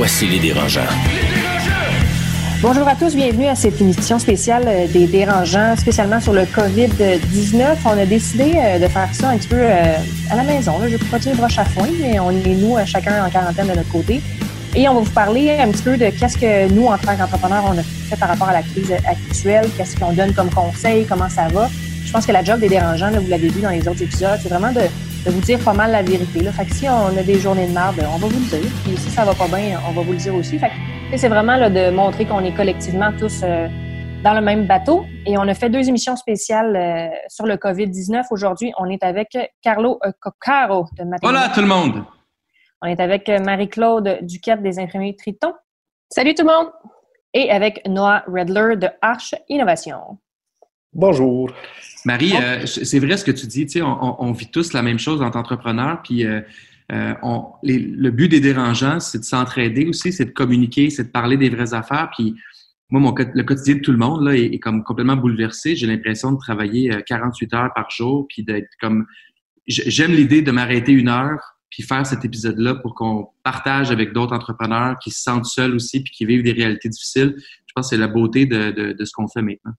Voici les dérangeants. Bonjour à tous, bienvenue à cette émission spéciale euh, des dérangeants, spécialement sur le COVID-19. On a décidé euh, de faire ça un petit peu euh, à la maison. Je ne vais pas dire broche à foin, mais on est nous, chacun en quarantaine de notre côté. Et on va vous parler un petit peu de qu'est-ce que nous, en tant qu'entrepreneurs, on a fait par rapport à la crise actuelle, qu'est-ce qu'on donne comme conseil, comment ça va. Je pense que la job des dérangeants, vous l'avez vu dans les autres épisodes, c'est vraiment de de vous dire pas mal la vérité. Là. Fait que si on a des journées de merde, on va vous le dire. Puis si ça va pas bien, on va vous le dire aussi. Fait que c'est vraiment là, de montrer qu'on est collectivement tous euh, dans le même bateau. Et on a fait deux émissions spéciales euh, sur le COVID-19. Aujourd'hui, on est avec Carlo Coccaro de Voilà tout le monde! On est avec Marie-Claude Duquette des imprimeries Triton. Salut tout le monde! Et avec Noah Redler de Arche Innovation. Bonjour. Marie, euh, c'est vrai ce que tu dis, tu sais, on, vit tous la même chose en tant qu'entrepreneur, puis euh, euh, le but des dérangeants, c'est de s'entraider aussi, c'est de communiquer, c'est de parler des vraies affaires, puis moi, mon, le quotidien de tout le monde là, est, comme complètement bouleversé. J'ai l'impression de travailler 48 heures par jour, puis d'être comme... J'aime l'idée de m'arrêter une heure, puis faire cet épisode-là pour qu'on partage avec d'autres entrepreneurs qui se sentent seuls aussi, puis qui vivent des réalités difficiles. Je pense que c'est la beauté de, de ce qu'on fait maintenant.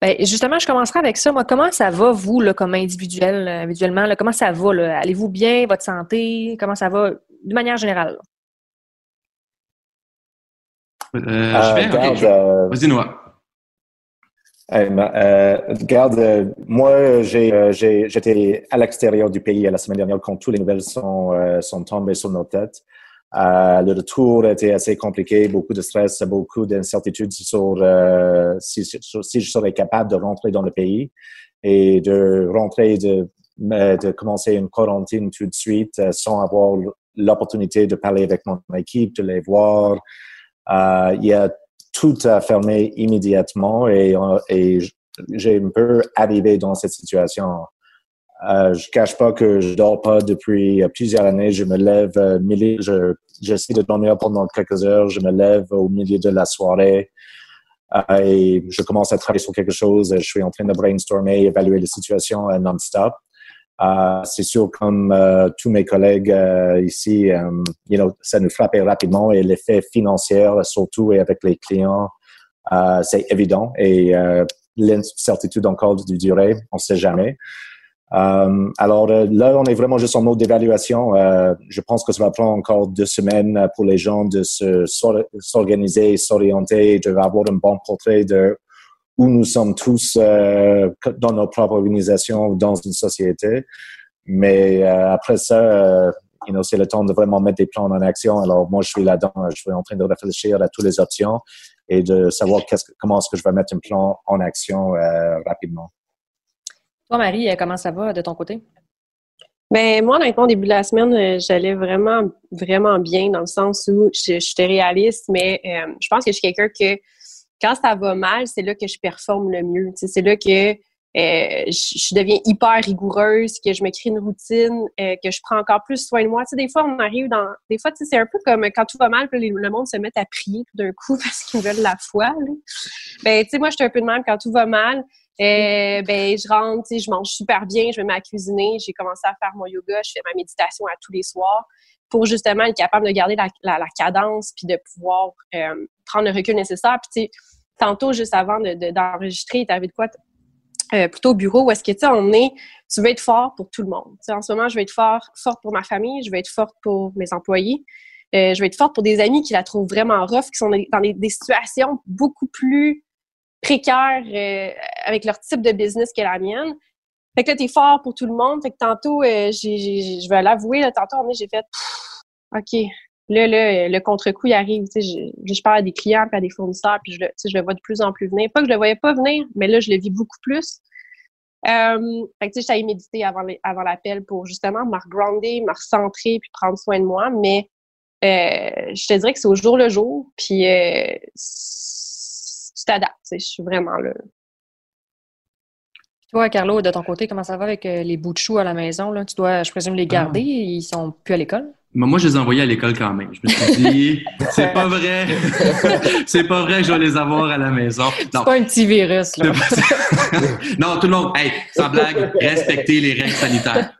Bien, justement, je commencerai avec ça. Moi, comment ça va, vous, là, comme individuel, euh, individuellement? Là, comment ça va? Allez-vous bien, votre santé? Comment ça va de manière générale? Euh, je vais, euh, Vas-y, Noah. regarde, moi, j'étais à l'extérieur du pays la semaine dernière quand toutes les nouvelles sont, sont tombées sur nos têtes. Euh, le retour était assez compliqué, beaucoup de stress, beaucoup d'incertitudes sur, euh, si, je serais capable de rentrer dans le pays et de rentrer, de, de commencer une quarantaine tout de suite euh, sans avoir l'opportunité de parler avec mon équipe, de les voir. Euh, il y a tout à fermer immédiatement et, et j'ai un peu arrivé dans cette situation. Euh, je cache pas que je dors pas depuis plusieurs années. Je me lève, euh, je, j'essaie de dormir pendant quelques heures. Je me lève au milieu de la soirée euh, et je commence à travailler sur quelque chose. Je suis en train de brainstormer, évaluer la situation euh, non-stop. Euh, c'est sûr, comme euh, tous mes collègues ici, you know, ça nous frappe rapidement et l'effet financier, surtout et avec les clients, c'est évident et l'incertitude encore du durée, on ne sait jamais. Euh, alors euh, là, on est vraiment juste en mode d'évaluation. Euh, je pense que ça va prendre encore deux semaines pour les gens de s'organiser, s'orienter, de avoir un bon portrait de où nous sommes tous dans notre propre organisation, dans une société. Mais après ça, c'est le temps de vraiment mettre des plans en action. Alors moi, je suis là-dedans. Je suis en train de réfléchir à toutes les options et de savoir comment est-ce que je vais mettre un plan en action rapidement. Marie, euh, comment ça va de ton côté? Ben moi, honnêtement, au début de la semaine, euh, j'allais vraiment, vraiment bien dans le sens où je, suis réaliste, mais euh, je pense que je suis quelqu'un que quand ça va mal, c'est là que je performe le mieux. C'est là que je, deviens hyper rigoureuse, que je me crée une routine, que je prends encore plus soin de moi. des fois, on arrive dans... Des fois, c'est un peu comme quand tout va mal, le monde se met à prier d'un coup parce qu'ils veulent la foi. Ben, tu sais, moi, je suis un peu de mal quand tout va mal. Euh, ben, je rentre, je mange super bien, je vais me cuisiner. J'ai commencé à faire mon yoga, je fais ma méditation à tous les soirs pour justement être capable de garder la, la, cadence puis de pouvoir euh, prendre le recul nécessaire. Puis, tantôt, juste avant d'enregistrer, de, t'arrive de quoi? Euh, plutôt au bureau où est-ce que tu on est, tu veux être fort pour tout le monde. en ce moment, je vais être fort, forte pour ma famille, je vais être forte pour mes employés, je vais être forte pour des amis qui la trouvent vraiment rough, qui sont dans des situations beaucoup plus précaires euh, avec leur type de business que la mienne. Fait que là, t'es fort pour tout le monde. Fait que tantôt, euh, je vais l'avouer, là, tantôt, j'ai fait OK, là, là, le contre-coup, il arrive. Je, je parle à des clients puis à des fournisseurs, puis je le, je le vois de plus en plus venir. Pas que je le voyais pas venir, mais là, je le vis beaucoup plus. Euh, fait que, tu sais, méditer avant, avant l'appel pour justement me regrounder, me recentrer puis prendre soin de moi. Mais je te dirais que c'est au jour le jour, puis tu t'adaptes. Je suis vraiment là. Toi, Carlo, de ton côté, comment ça va avec les bouts de choux à la maison? Là? Tu dois, je présume, les garder. Ah. Ils sont plus à l'école? Moi, je les ai envoyés à l'école quand même. Je me suis dit, c'est pas vrai. c'est pas vrai que je vais les avoir à la maison. C'est pas un petit virus, là. non, tout le monde, hey, sans blague, respectez les règles sanitaires.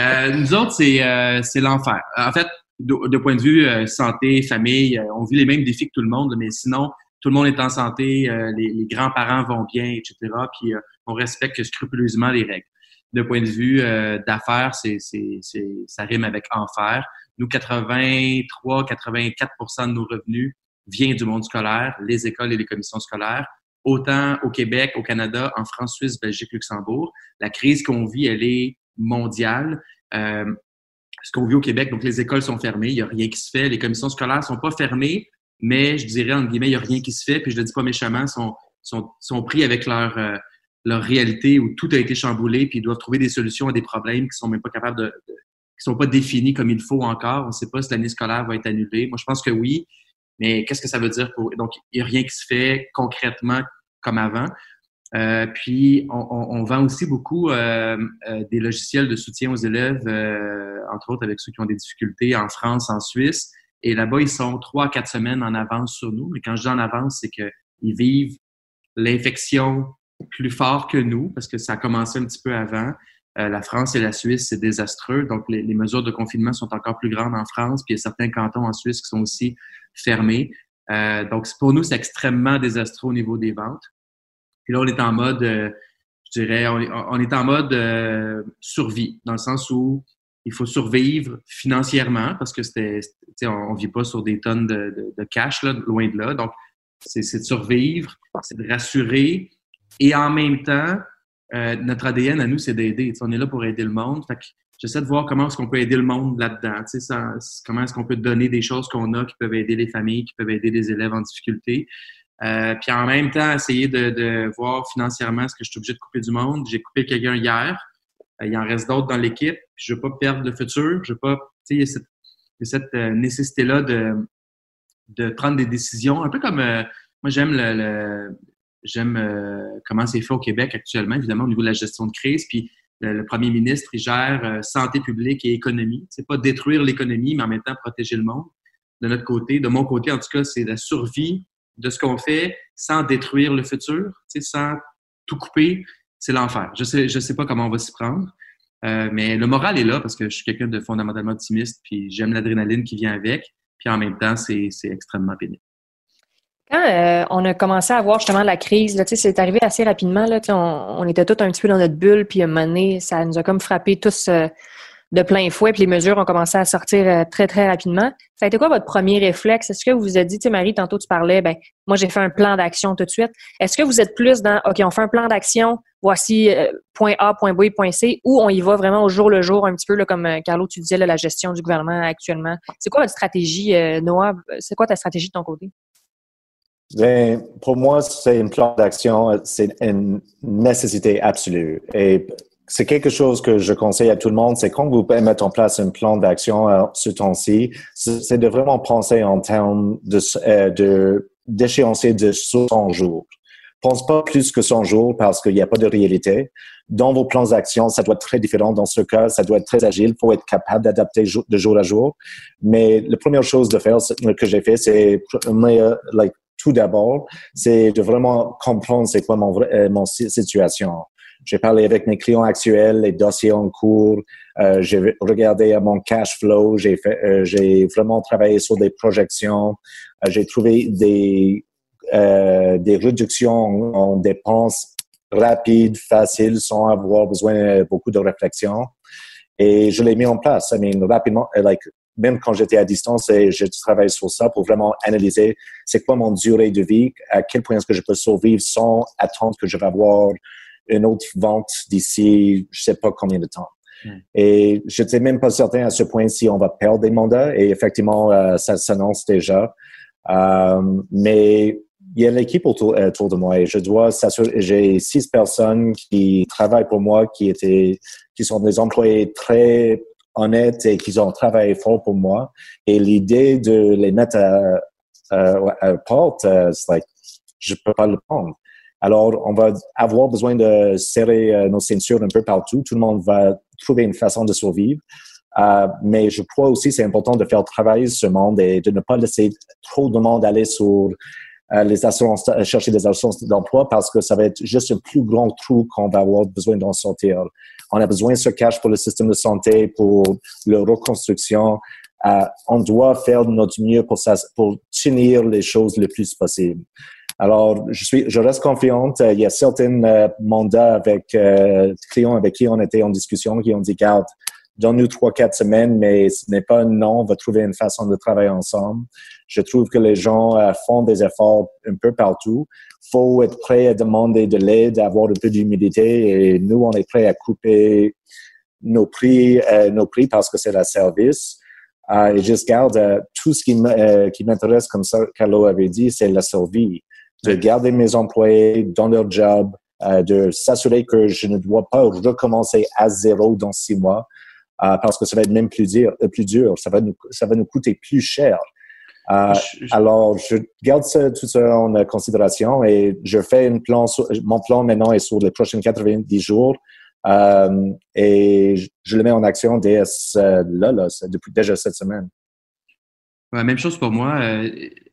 Euh, nous autres, c'est, euh, c'est l'enfer. En fait, de, point de vue euh, santé, famille, euh, on vit les mêmes défis que tout le monde, mais sinon, tout le monde est en santé, les, les grands-parents vont bien, etc. Puis on respecte scrupuleusement les règles de point de vue euh, d'affaires, c'est, c'est, c'est, ça rime avec enfer. Nous, 83-84% de nos revenus vient du monde scolaire, les écoles et les commissions scolaires, autant au Québec, au Canada, en France, Suisse, Belgique, Luxembourg. La crise qu'on vit, elle est mondiale. Euh, ce qu'on vit au Québec, donc les écoles sont fermées, il n'y a rien qui se fait, les commissions scolaires sont pas fermées, mais je dirais, entre guillemets, il n'y a rien qui se fait, puis je le dis pas méchamment, sont, sont, sont pris avec leur... Euh, leur réalité où tout a été chamboulé, puis ils doivent trouver des solutions à des problèmes qui sont même pas capables de, qui sont pas définis comme il faut encore. On ne sait pas si l'année scolaire va être annulée. Moi, je pense que oui, mais qu'est-ce que ça veut dire pour donc il n'y a rien qui se fait concrètement comme avant. Euh, puis on, vend aussi beaucoup euh, des logiciels de soutien aux élèves, entre autres avec ceux qui ont des difficultés en France, en Suisse. Et là-bas, ils sont trois quatre semaines en avance sur nous. Mais quand je dis en avance, c'est qu'ils vivent l'infection plus fort que nous, parce que ça a commencé un petit peu avant. Euh, la France et la Suisse, c'est désastreux. Donc, les, mesures de confinement sont encore plus grandes en France, puis il y a certains cantons en Suisse qui sont aussi fermés. Euh, donc, pour nous, c'est extrêmement désastreux au niveau des ventes. Puis là, on est en mode, euh, je dirais, on est, en mode survie, dans le sens où il faut survivre financièrement, parce que c'était, on, ne vit pas sur des tonnes de, de cash, là, loin de là. Donc, c'est de survivre, c'est de rassurer, et en même temps, euh, notre ADN à nous, c'est d'aider. On est là pour aider le monde. Fait j'essaie de voir comment est-ce qu'on peut aider le monde là-dedans. comment est-ce qu'on peut donner des choses qu'on a qui peuvent aider les familles, qui peuvent aider les élèves en difficulté. Euh, puis en même temps, essayer de, voir financièrement ce que je suis obligé de couper du monde. J'ai coupé quelqu'un hier. Euh, il en reste d'autres dans l'équipe. Je veux pas perdre le futur. Je veux pas. Tu sais, il y a cette, cette nécessité-là de, de prendre des décisions. Un peu comme moi, j'aime le J'aime euh, comment c'est fait au Québec actuellement, évidemment, au niveau de la gestion de crise. Puis le, premier ministre, il gère euh, santé publique et économie. C'est pas détruire l'économie, mais en même temps protéger le monde. De notre côté, de mon côté, en tout cas, c'est la survie de ce qu'on fait sans détruire le futur, sans tout couper. C'est l'enfer. Je sais, je sais pas comment on va s'y prendre. Euh, mais le moral est là parce que je suis quelqu'un de fondamentalement optimiste, puis j'aime l'adrénaline qui vient avec, puis en même temps, c'est extrêmement pénible. Quand euh, on a commencé à voir justement la crise, c'est arrivé assez rapidement. Là, on, on était tous un petit peu dans notre bulle, puis à un moment donné, ça nous a comme frappé tous euh, de plein fouet, puis les mesures ont commencé à sortir euh, très, très rapidement. Ça a été quoi votre premier réflexe? Est-ce que vous vous êtes dit, tu sais, Marie, tantôt tu parlais, ben moi j'ai fait un plan d'action tout de suite. Est-ce que vous êtes plus dans OK, on fait un plan d'action, voici point A, point B, point C, ou on y va vraiment au jour le jour, un petit peu là, comme Carlo, tu disais, la gestion du gouvernement actuellement? C'est quoi votre stratégie, Noah? C'est quoi ta stratégie de ton côté? Ben, pour moi, c'est un plan d'action, c'est une nécessité absolue. Et c'est quelque chose que je conseille à tout le monde, c'est quand vous mettre en place un plan d'action euh, ce temps-ci, c'est de vraiment penser en termes de, euh, de d'échéancier de 100 jours. Pense pas plus que 100 jours parce qu'il n'y a pas de réalité. Dans vos plans d'action, ça doit être très différent. Dans ce cas, ça doit être très agile. Il faut être capable d'adapter de jour à jour. Mais la première chose de faire, que j'ai fait, c'est like, tout d'abord, c'est de vraiment comprendre c'est quoi mon, euh, mon situation. J'ai parlé avec mes clients actuels, les dossiers en cours. Euh, j'ai regardé mon cash flow. J'ai euh, vraiment travaillé sur des projections. Euh, j'ai trouvé des des réductions en, dépenses rapides, faciles, sans avoir besoin de beaucoup de réflexion. Et je l'ai mis en place. I mean, rapidement, like même quand j'étais à distance, j'ai travaillé sur ça pour vraiment analyser c'est quoi mon durée de vie, à quel point est-ce que je peux survivre sans attendre que je vais avoir une autre vente d'ici, je sais pas combien de temps. Hmm. Et je n'étais même pas certain à ce point si on va perdre des mandats. Et effectivement, euh, ça s'annonce déjà. Euh, mais il y a l'équipe autour, autour, de moi et je dois s'assurer. J'ai six personnes qui travaillent pour moi, qui étaient, qui sont des employés très honnêtes et qu'ils ont travaillé fort pour moi. Et l'idée de les mettre à, à, porte, c'est like, je peux pas le prendre. Alors, on va avoir besoin de serrer nos ceintures un peu partout. Tout le monde va trouver une façon de survivre. Euh, mais je crois aussi c'est important de faire travailler ce monde et de ne pas laisser trop de monde aller sur euh, les assurances, euh, chercher des assurances d'emploi parce que ça va être juste un plus grand trou qu'on va avoir besoin d'en sortir. On a besoin de ce cash pour le système de santé, pour la reconstruction. Euh, on doit faire notre mieux pour tenir les choses le plus possible. Alors, je reste confiante. Il y a certains euh, mandats avec euh, clients avec qui on était en discussion qui ont dit, garde, donne-nous trois, quatre semaines, mais ce n'est pas un non, on va trouver une façon de travailler ensemble. Je trouve que les gens euh, font des efforts un peu partout. faut être prêt à demander de l'aide, avoir un peu d'humilité et nous, on est prêt à couper nos prix, euh, nos prix parce que c'est la service. Euh, et je garde euh, tout ce qui m'intéresse, comme ça, Carlo avait dit, c'est la survie. De garder mes employés dans leur job, de s'assurer que je ne dois pas recommencer à zéro dans six mois. Euh, parce que ça va être même plus dur, euh, plus dur. Ça va nous, ça va nous coûter plus cher. Euh, alors, je garde ça, tout ça en considération et je fais un plan. mon plan maintenant est sur les prochains 90 jours euh, et je, le mets en action dès là, là, depuis déjà cette semaine. Même chose pour moi.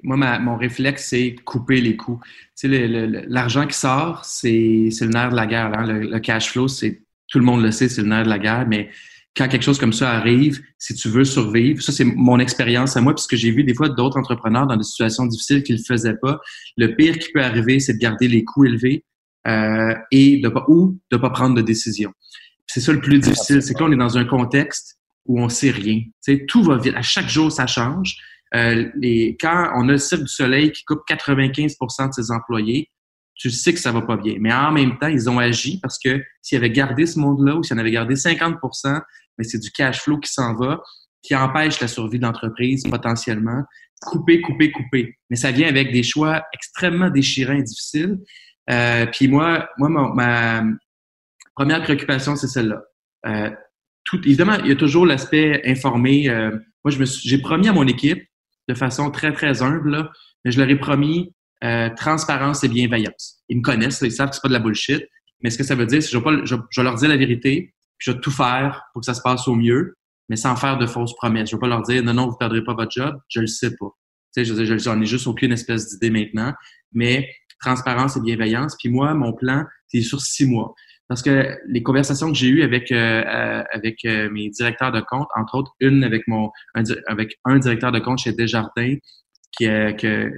moi, ma, mon réflexe, c'est couper les coûts. Tu sais, l'argent qui sort, c'est le nerf de la guerre. Hein. Le, le, cash flow, c'est tout le monde le sait, c'est le nerf de la guerre, mais quand quelque chose comme ça arrive, si tu veux survivre, ça c'est mon expérience à moi, puisque j'ai vu des fois d'autres entrepreneurs dans des situations difficiles qui ne faisaient pas. Le pire qui peut arriver, c'est de garder les coûts élevés euh, et de pas ou de pas prendre de décision. C'est ça le plus difficile, c'est qu'on est dans un contexte où on sait rien. Tu sais, tout va vite. À chaque jour, ça change. Euh, les, quand on a le Cirque du Soleil qui coupe 95% de ses employés, tu sais que ça va pas bien. Mais en même temps, ils ont agi parce que s'ils avaient gardé ce monde-là ou s'ils en avaient gardé 50% mais c'est du cash flow qui s'en va, qui empêche la survie de l'entreprise potentiellement. Couper, couper, couper. Mais ça vient avec des choix extrêmement déchirants et difficiles. Euh, puis moi, moi ma, première préoccupation, c'est celle-là. Euh, évidemment, il y a toujours l'aspect informé. Euh, moi, je j'ai promis à mon équipe, de façon très, très humble, là, mais je leur ai promis euh, transparence et bienveillance. Ils me connaissent, ils savent que c'est pas de la bullshit. Mais ce que ça veut dire, c'est que je vais, pas, je, je leur dire la vérité, je vais tout faire pour que ça se passe au mieux, mais sans faire de fausses promesses. Je vais pas leur dire non, non, vous perdrez pas votre job. Je le sais pas. Tu sais, je j'en ai juste aucune espèce d'idée maintenant. Mais transparence et bienveillance. Puis moi, mon plan, c'est sur six mois. Parce que les conversations que j'ai eues avec euh, euh, avec euh, mes directeurs de compte, entre autres, une avec mon un, avec un directeur de compte chez Desjardins, qui, que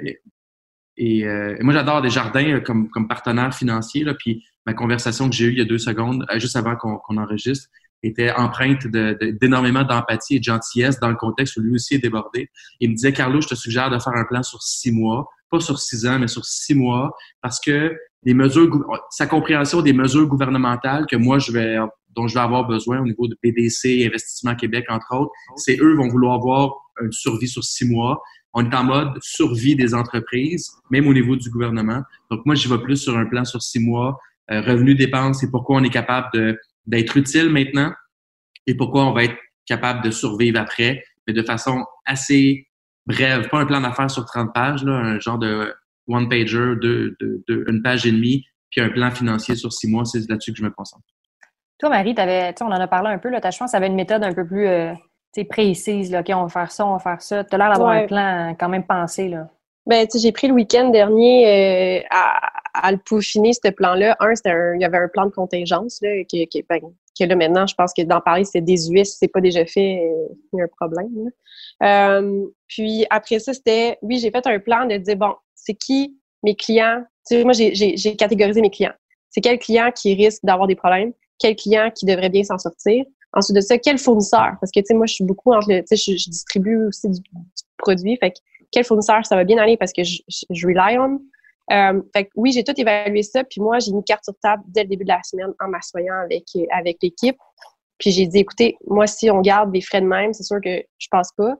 et, moi j'adore Desjardins comme comme partenaire financier là. Puis ma conversation que j'ai eue il y a deux secondes, euh, juste avant qu'on enregistre, était empreinte d'énormément d'empathie et de gentillesse dans le contexte où lui aussi est débordé. Il me disait, Carlo, je te suggère de faire un plan sur six mois, pas sur six ans, mais sur six mois, parce que les mesures, sa compréhension des mesures gouvernementales que moi je vais, dont je vais avoir besoin au niveau de PDC, Investissement Québec, entre autres, c'est eux vont vouloir avoir une survie sur six mois. On est en mode survie des entreprises, même au niveau du gouvernement. Donc moi, je vais plus sur un plan sur six mois, euh, revenus dépenses et pourquoi on est capable d'être utile maintenant et pourquoi on va être capable de survivre après, mais de façon assez brève, pas un plan d'affaires sur 30 pages, là, un genre de one-pager, de, de, de, une page et demie, puis un plan financier sur six mois, c'est là-dessus que je me concentre. Toi, Marie, avais, on en a parlé un peu, là, ta chance, avait une méthode un peu plus euh, précise, là, OK, on va faire ça, on va faire ça. Tu as l'air d'avoir un plan quand même pensé. Là. Ben, tu j'ai pris le week-end dernier euh, à, à le peaufiner, ce plan-là, un, c'était il y avait un plan de contingence, là, qui, qui, ben, que là, maintenant, je pense que d'en parler, c'est désuet. Si c'est pas déjà fait, il y a un problème. Euh, puis après ça, c'était, oui, j'ai fait un plan de dire, bon, c'est qui mes clients? Tu sais, moi, j'ai catégorisé mes clients. C'est quel client qui risque d'avoir des problèmes? Quel client qui devrait bien s'en sortir? Ensuite de ça, quel fournisseur? Parce que, tu sais, moi, je suis beaucoup entre le, tu sais, je, distribue aussi du, produit. Fait que, quel fournisseur ça va bien aller parce que je, je, je rely on? Euh, fait que oui, j'ai tout évalué ça, puis moi, j'ai mis carte sur table dès le début de la semaine en m'assoyant avec, avec l'équipe. Puis j'ai dit, écoutez, moi, si on garde des frais de même, c'est sûr que je passe pas.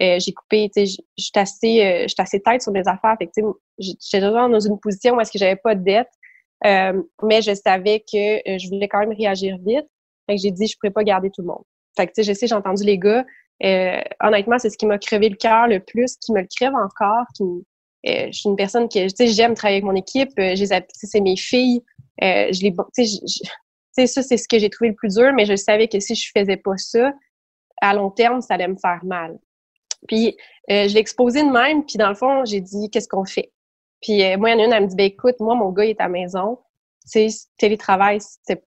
Euh, j'ai coupé, tu sais, j'étais assez, euh, assez tête sur mes affaires. Fait que, j'étais déjà dans une position où est-ce que j'avais pas de dette, euh, mais je savais que euh, je voulais quand même réagir vite. Fait que j'ai dit, je pourrais pas garder tout le monde. fait que, tu sais, je sais, j'ai entendu les gars. Euh, honnêtement, c'est ce qui m'a crevé le cœur le plus, qui me le crève encore. Qui, euh, je suis une personne que, tu sais, j'aime travailler avec mon équipe. Euh, c'est mes filles. Euh, je les, tu sais, ça, c'est ce que j'ai trouvé le plus dur, mais je savais que si je faisais pas ça, à long terme, ça allait me faire mal. Puis, je l'ai exposé de même, puis dans le fond, j'ai dit, qu'est-ce qu'on fait? Puis, moi, il y en a une, elle me dit, ben écoute, moi, mon gars, il est à la maison. Tu sais, télétravail, c'est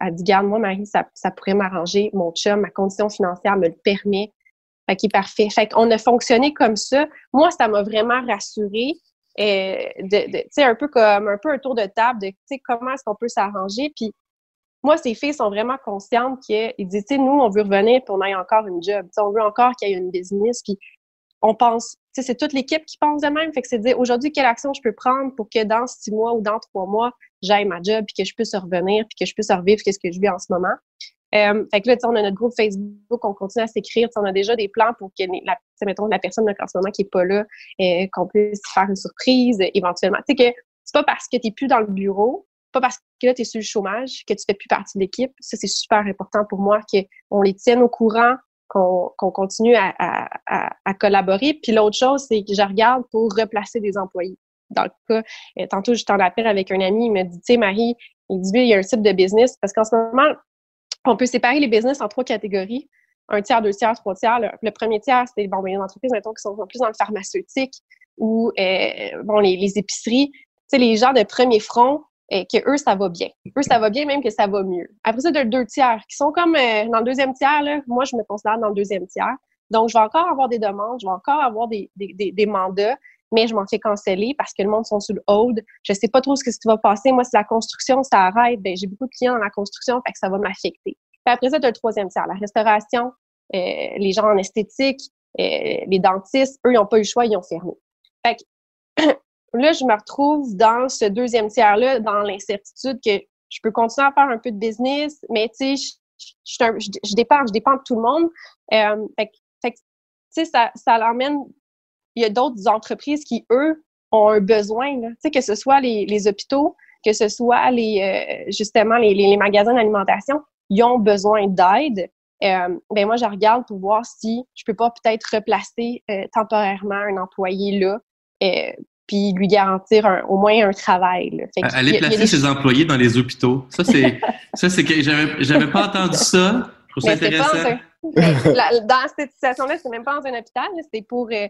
elle dit, garde, moi, Marie, ça, ça pourrait m'arranger. Mon chum, ma condition financière me le permet. Fait qu'il est parfait. Fait qu'on a fonctionné comme ça. Moi, ça m'a vraiment rassurée. Euh, de, tu sais, un peu comme un peu un tour de table de, tu sais, comment est-ce qu'on peut s'arranger. Puis moi, ces filles sont vraiment conscientes qu'ils disent, tu sais, nous, on veut revenir pour qu'on ait encore une job. on veut encore qu'il y ait une business. Puis on pense, tu sais, c'est toute l'équipe qui pense de même. Fait que c'est de dire, aujourd'hui, quelle action je peux prendre pour que dans six mois ou dans trois mois, j'aille ma job, puis que je puisse revenir, puis que je puisse revivre ce que je vis en ce moment. Euh, fait que là, on a notre groupe Facebook, on continue à s'écrire. On a déjà des plans pour que, la, mettons, la personne en ce moment qui est pas là, euh, qu'on puisse faire une surprise euh, éventuellement. Tu sais que c'est pas parce que tu n'es plus dans le bureau, pas parce que là, tu es sur le chômage, que tu fais plus partie de l'équipe. Ça, c'est super important pour moi qu'on les tienne au courant, qu'on continue à, à, à, collaborer. Puis l'autre chose, c'est que je regarde pour replacer des employés. Dans le cas, euh, tantôt, je t'en appelle avec un ami, il me dit, tu sais, Marie, il dit, il y a un type de business, parce qu'en ce moment, on peut séparer les business en trois catégories. Un tiers, deux tiers, trois tiers. Le, premier tiers, c'est bon, les entreprises, mettons, qui sont plus dans le pharmaceutique ou euh, bon, les, épiceries. Tu sais, les gens de premier front, et que eux, ça va bien. Eux, ça va bien, même que ça va mieux. Après ça, de deux tiers, qui sont comme euh, dans le deuxième tiers, moi, je me considère dans le deuxième tiers. Donc, je vais encore avoir des demandes, je vais encore avoir des, des, mandats, mais je m'en fais canceller parce que le monde sont sous le hold. Je sais pas trop ce, que, ce qui va passer. Moi, si la construction, ça arrête, ben, j'ai beaucoup de clients dans la construction, fait que ça va m'affecter. Puis après ça, tu as le troisième tiers, la restauration, euh, les gens en esthétique, euh, les dentistes, eux, ils n'ont pas eu le choix, ils ont fermé. Fait que Là, je me retrouve dans ce deuxième tiers-là, dans l'incertitude que je peux continuer à faire un peu de business, mais tu sais, je, je, dépends, je dépends de tout le monde. Euh, fait, fait tu sais, ça, ça l'emmène. Il y a d'autres entreprises qui, eux, ont un besoin, tu sais, que ce soit les, les, hôpitaux, que ce soit les, euh, justement les, les, magasins d'alimentation, ils ont besoin d'aide. Euh, ben moi, je regarde pour voir si je peux pas peut-être replacer euh, temporairement un employé là euh, puis lui garantir au moins un travail. Là. Aller placer ses employés dans les hôpitaux. Ça, c'est ça, c'est que j'avais, j'avais pas entendu ça. Je trouve ça intéressant. dans cette situation-là, c'est même pas dans un hôpital, c'était pour euh,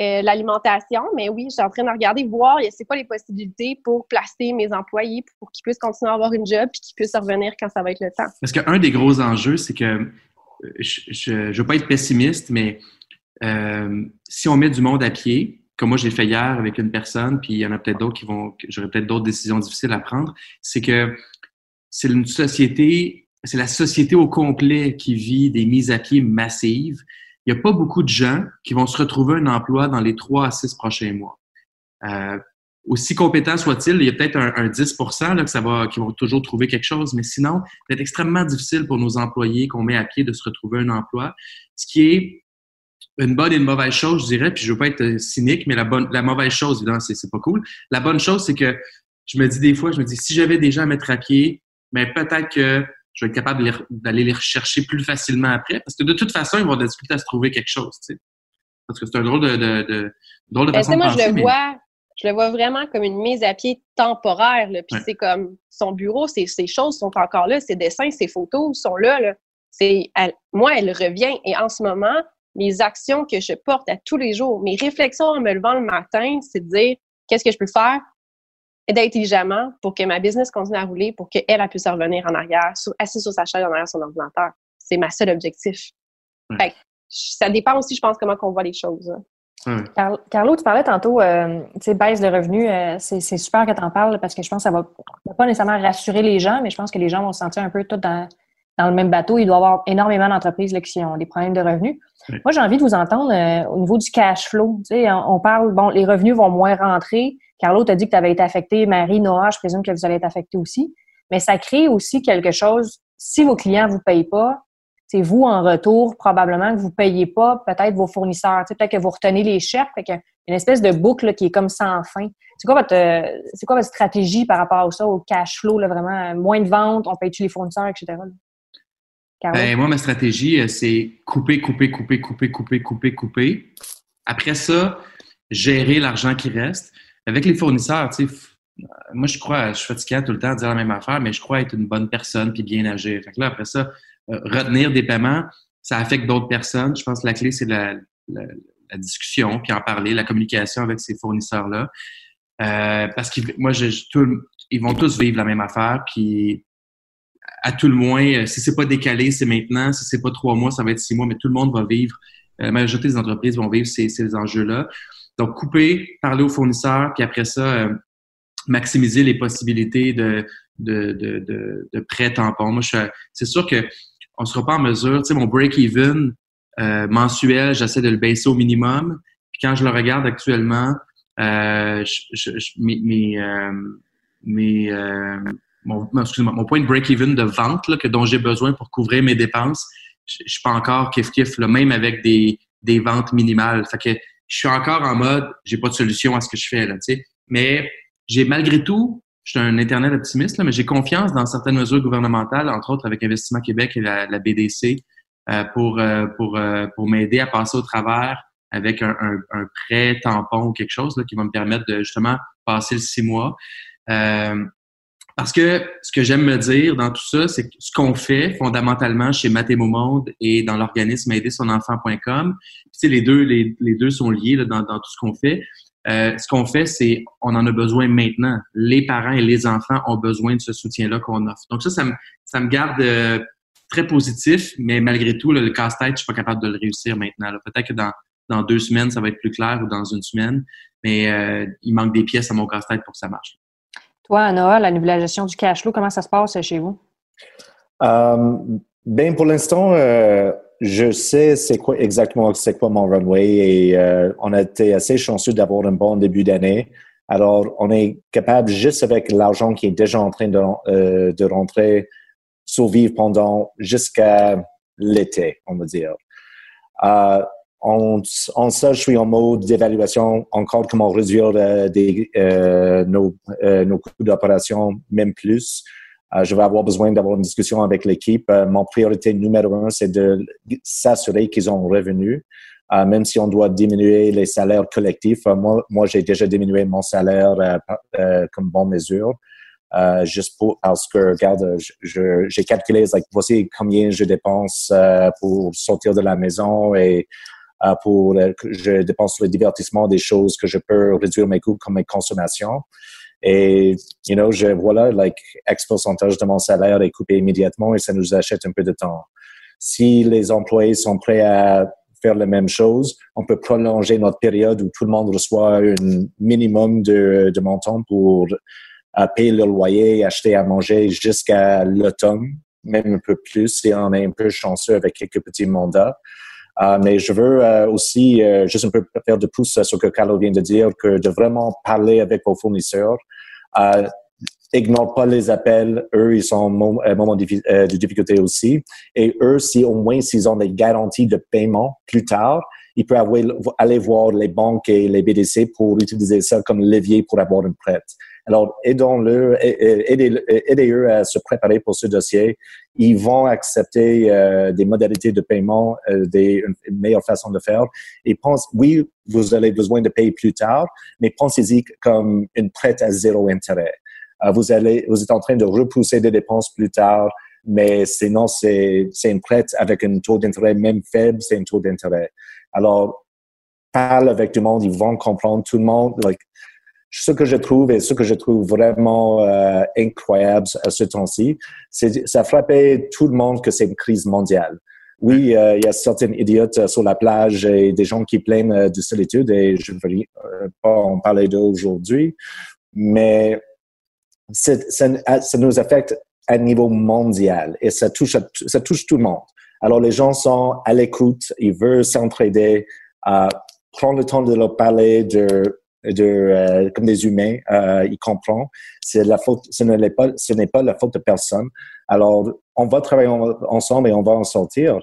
euh, l'alimentation. Mais oui, je suis en train de regarder, voir c'est quoi les possibilités pour placer mes employés pour qu'ils puissent continuer à avoir une job puis qu'ils puissent revenir quand ça va être le temps. Parce qu'un des gros enjeux, c'est que euh, je ne veux pas être pessimiste, mais si on met du monde à pied, comme moi j'ai fait hier avec une personne, puis il y en a peut-être d'autres qui vont, j'aurais peut-être d'autres décisions difficiles à prendre, c'est que c'est une société, c'est la société au complet qui vit des mises à pied massives. Il n'y a pas beaucoup de gens qui vont se retrouver un emploi dans les trois à six prochains mois. Euh, aussi compétent soit-il, il y a peut-être un, 10 là, qui vont toujours trouver quelque chose, mais sinon, c'est extrêmement difficile pour nos employés qu'on met à pied de se retrouver un emploi. Ce qui est une bonne et une mauvaise chose, je dirais, puis je veux pas être cynique, mais la bonne, mauvaise chose, évidemment, c'est, pas cool. La bonne chose, c'est que je me dis des fois, je me dis, si j'avais des gens à mettre à pied, mais peut-être que je vais être capable d'aller les rechercher plus facilement après, parce que de toute façon, ils vont des à se trouver quelque chose, tu sais. Parce que c'est un drôle de, de, de drôle de ben, façon de moi, je le vois, je le vois vraiment comme une mise à pied temporaire, là. Puis c'est comme son bureau, ses, ses choses sont encore là, ses dessins, ses photos sont là, là. C'est, moi, elle revient et en ce moment, mes actions que je porte à tous les jours, mes réflexions en me levant le matin, c'est de dire qu'est-ce que je peux faire? Intelligemment pour que ma business continue à rouler, pour qu'elle elle puisse revenir en arrière, assise sur sa chaise en arrière son ordinateur. C'est ma seule objectif. ça dépend aussi, je pense, comment on voit les choses. Carlo, tu parlais tantôt, euh, tu sais, baisse de revenus. Euh, c'est super que tu en parles parce que je pense que ça va pas nécessairement rassurer les gens, mais je pense que les gens vont se sentir un peu tout dans, dans le même bateau. Il doit y avoir énormément d'entreprises qui ont des problèmes de revenus. Moi, j'ai envie de vous entendre euh, au niveau du cash flow. Tu sais, on, parle, bon, les revenus vont moins rentrer. Carlo, tu as dit que tu avais été affecté. Marie, Noah, je présume que vous allez être affecté aussi. Mais ça crée aussi quelque chose. Si vos clients ne vous payent pas, c'est vous, en retour, probablement que vous ne payez pas peut-être vos fournisseurs. Tu peut-être que vous retenez les chèques. Fait une espèce de boucle qui est comme sans fin. C'est quoi votre c'est quoi votre stratégie par rapport à ça, au cash flow, là, vraiment? Moins de ventes, on paye-tu les fournisseurs, etc.? Ben, moi, ma stratégie, c'est couper, couper, couper, couper, couper, couper, couper. Après ça, gérer l'argent qui reste. Avec les fournisseurs, tu sais, moi, je crois, je suis fatigué tout le temps à dire la même affaire, mais je crois être une bonne personne puis bien agir. Fait que là, après ça, retenir des paiements, ça affecte d'autres personnes. Je pense que la clé, c'est la, discussion, puis en parler, la communication avec ces fournisseurs-là. Euh, parce que moi, ils vont tous vivre la même affaire, puis à tout le moins, euh, si c'est pas décalé, c'est maintenant. Si c'est pas trois mois, ça va être six mois, mais tout le monde va vivre. Euh, la majorité des entreprises vont vivre ces, ces enjeux-là. Donc, couper, parler aux fournisseurs, puis après ça, maximiser les possibilités de, de, de, de, prêts tampons. Moi, c'est sûr que on sera pas en mesure. Tu sais, mon break-even, euh, mensuel, j'essaie de le baisser au minimum. Puis quand je le regarde actuellement, euh, mes, euh, euh, mon, mon, point de break-even de vente là, que, dont j'ai besoin pour couvrir mes dépenses, je, je suis pas encore kiff-kiff, même avec des, des ventes minimales. Fait que je suis encore en mode, j'ai pas de solution à ce que je fais là, tu sais. Mais j'ai malgré tout, je suis un Internet optimiste, là, mais j'ai confiance dans certaines mesures gouvernementales, entre autres avec Investissement Québec et la, BDC, euh, pour, euh, pour, euh, pour m'aider à passer au travers avec un, un, un, prêt tampon ou quelque chose là, qui va me permettre de justement passer le six mois. Parce que ce que j'aime me dire dans tout ça, c'est que ce qu'on fait fondamentalement chez Mathémo Monde et dans l'organisme aidersonenfant.com, les deux, les, deux sont liés là, dans, tout ce qu'on fait. Euh, ce qu'on fait, c'est on en a besoin maintenant. Les parents et les enfants ont besoin de ce soutien-là qu'on offre. Donc ça, ça me, ça me garde très positif, mais malgré tout, le casse-tête, je suis pas capable de le réussir maintenant. Peut-être que dans, dans deux semaines, ça va être plus clair ou dans une semaine, mais euh, il manque des pièces à mon casse-tête pour que ça marche. Toi, Noah, la nouvelle gestion du cash flow, comment ça se passe chez vous? Euh, ben pour l'instant, euh, je sais c'est quoi exactement c'est quoi mon runway et euh, on a été assez chanceux d'avoir un bon début d'année. Alors, on est capable juste avec l'argent qui est déjà en train de, euh, de rentrer survivre pendant jusqu'à l'été, on va dire. Euh, en, ça, je suis en mode d'évaluation encore comment réduire euh, des, euh, nos, euh, nos coûts d'opération, même plus. Euh, je vais avoir besoin d'avoir une discussion avec l'équipe. mon priorité numéro un, c'est de s'assurer qu'ils ont revenu. même si on doit diminuer les salaires collectifs, moi, moi j'ai déjà diminué mon salaire comme bonne mesure. Euh, juste pour parce que regarde j'ai calculé like voici combien je dépense euh, pour sortir de la maison et euh, pour je dépense le divertissement des choses que je peux réduire mes coûts comme mes consommations et you know je voilà like X pourcentage de mon salaire est coupé immédiatement et ça nous achète un peu de temps si les employés sont prêts à faire la même chose, on peut prolonger notre période où tout le monde reçoit un minimum de, montant pour à payer le loyer, acheter à manger jusqu'à l'automne, même un peu plus, et on est un peu chanceux avec quelques petits mandats. Euh, mais je veux euh, aussi euh, juste un peu faire de pouce sur ce que Carlo vient de dire, que de vraiment parler avec vos fournisseurs. ignore pas les appels. Eux, ils sont en un moment de difficulté aussi. Et eux, si au moins s'ils ont des garanties de paiement plus tard, ils peuvent aller voir les banques et les BDC pour utiliser ça comme levier pour avoir une prête. Alors, aidons-le, aidez-eux à se préparer pour ce dossier. Ils vont accepter euh, des modalités de paiement, euh, des, une meilleure façon de faire. Et pense, oui, vous avez besoin de payer plus tard, mais pensez-y comme une prête à zéro intérêt. Euh, vous êtes en train de repousser des dépenses plus tard, mais sinon, c'est, une prête avec un taux d'intérêt même faible, c'est un taux d'intérêt. Alors, parle avec tout le monde, ils vont comprendre tout le monde. Ce que je trouve et ce que je trouve vraiment euh, incroyable à ce temps-ci, c'est ça frappait tout le monde que c'est une crise mondiale. Oui, euh, il y a certains idiotes euh, sur la plage et des gens qui plaignent de solitude et je ne veux pas en parler d'aujourd'hui, mais ça, ça, nous affecte à niveau mondial et ça touche, ça touche tout le monde. Alors les gens sont à l'écoute, ils veulent s'entraider, euh, prendre le temps de leur parler, de euh, comme des humains, euh, il comprend. C'est la faute, ce n'est pas, ce n'est pas la faute de personne. Alors, on va travailler ensemble et on va en sortir,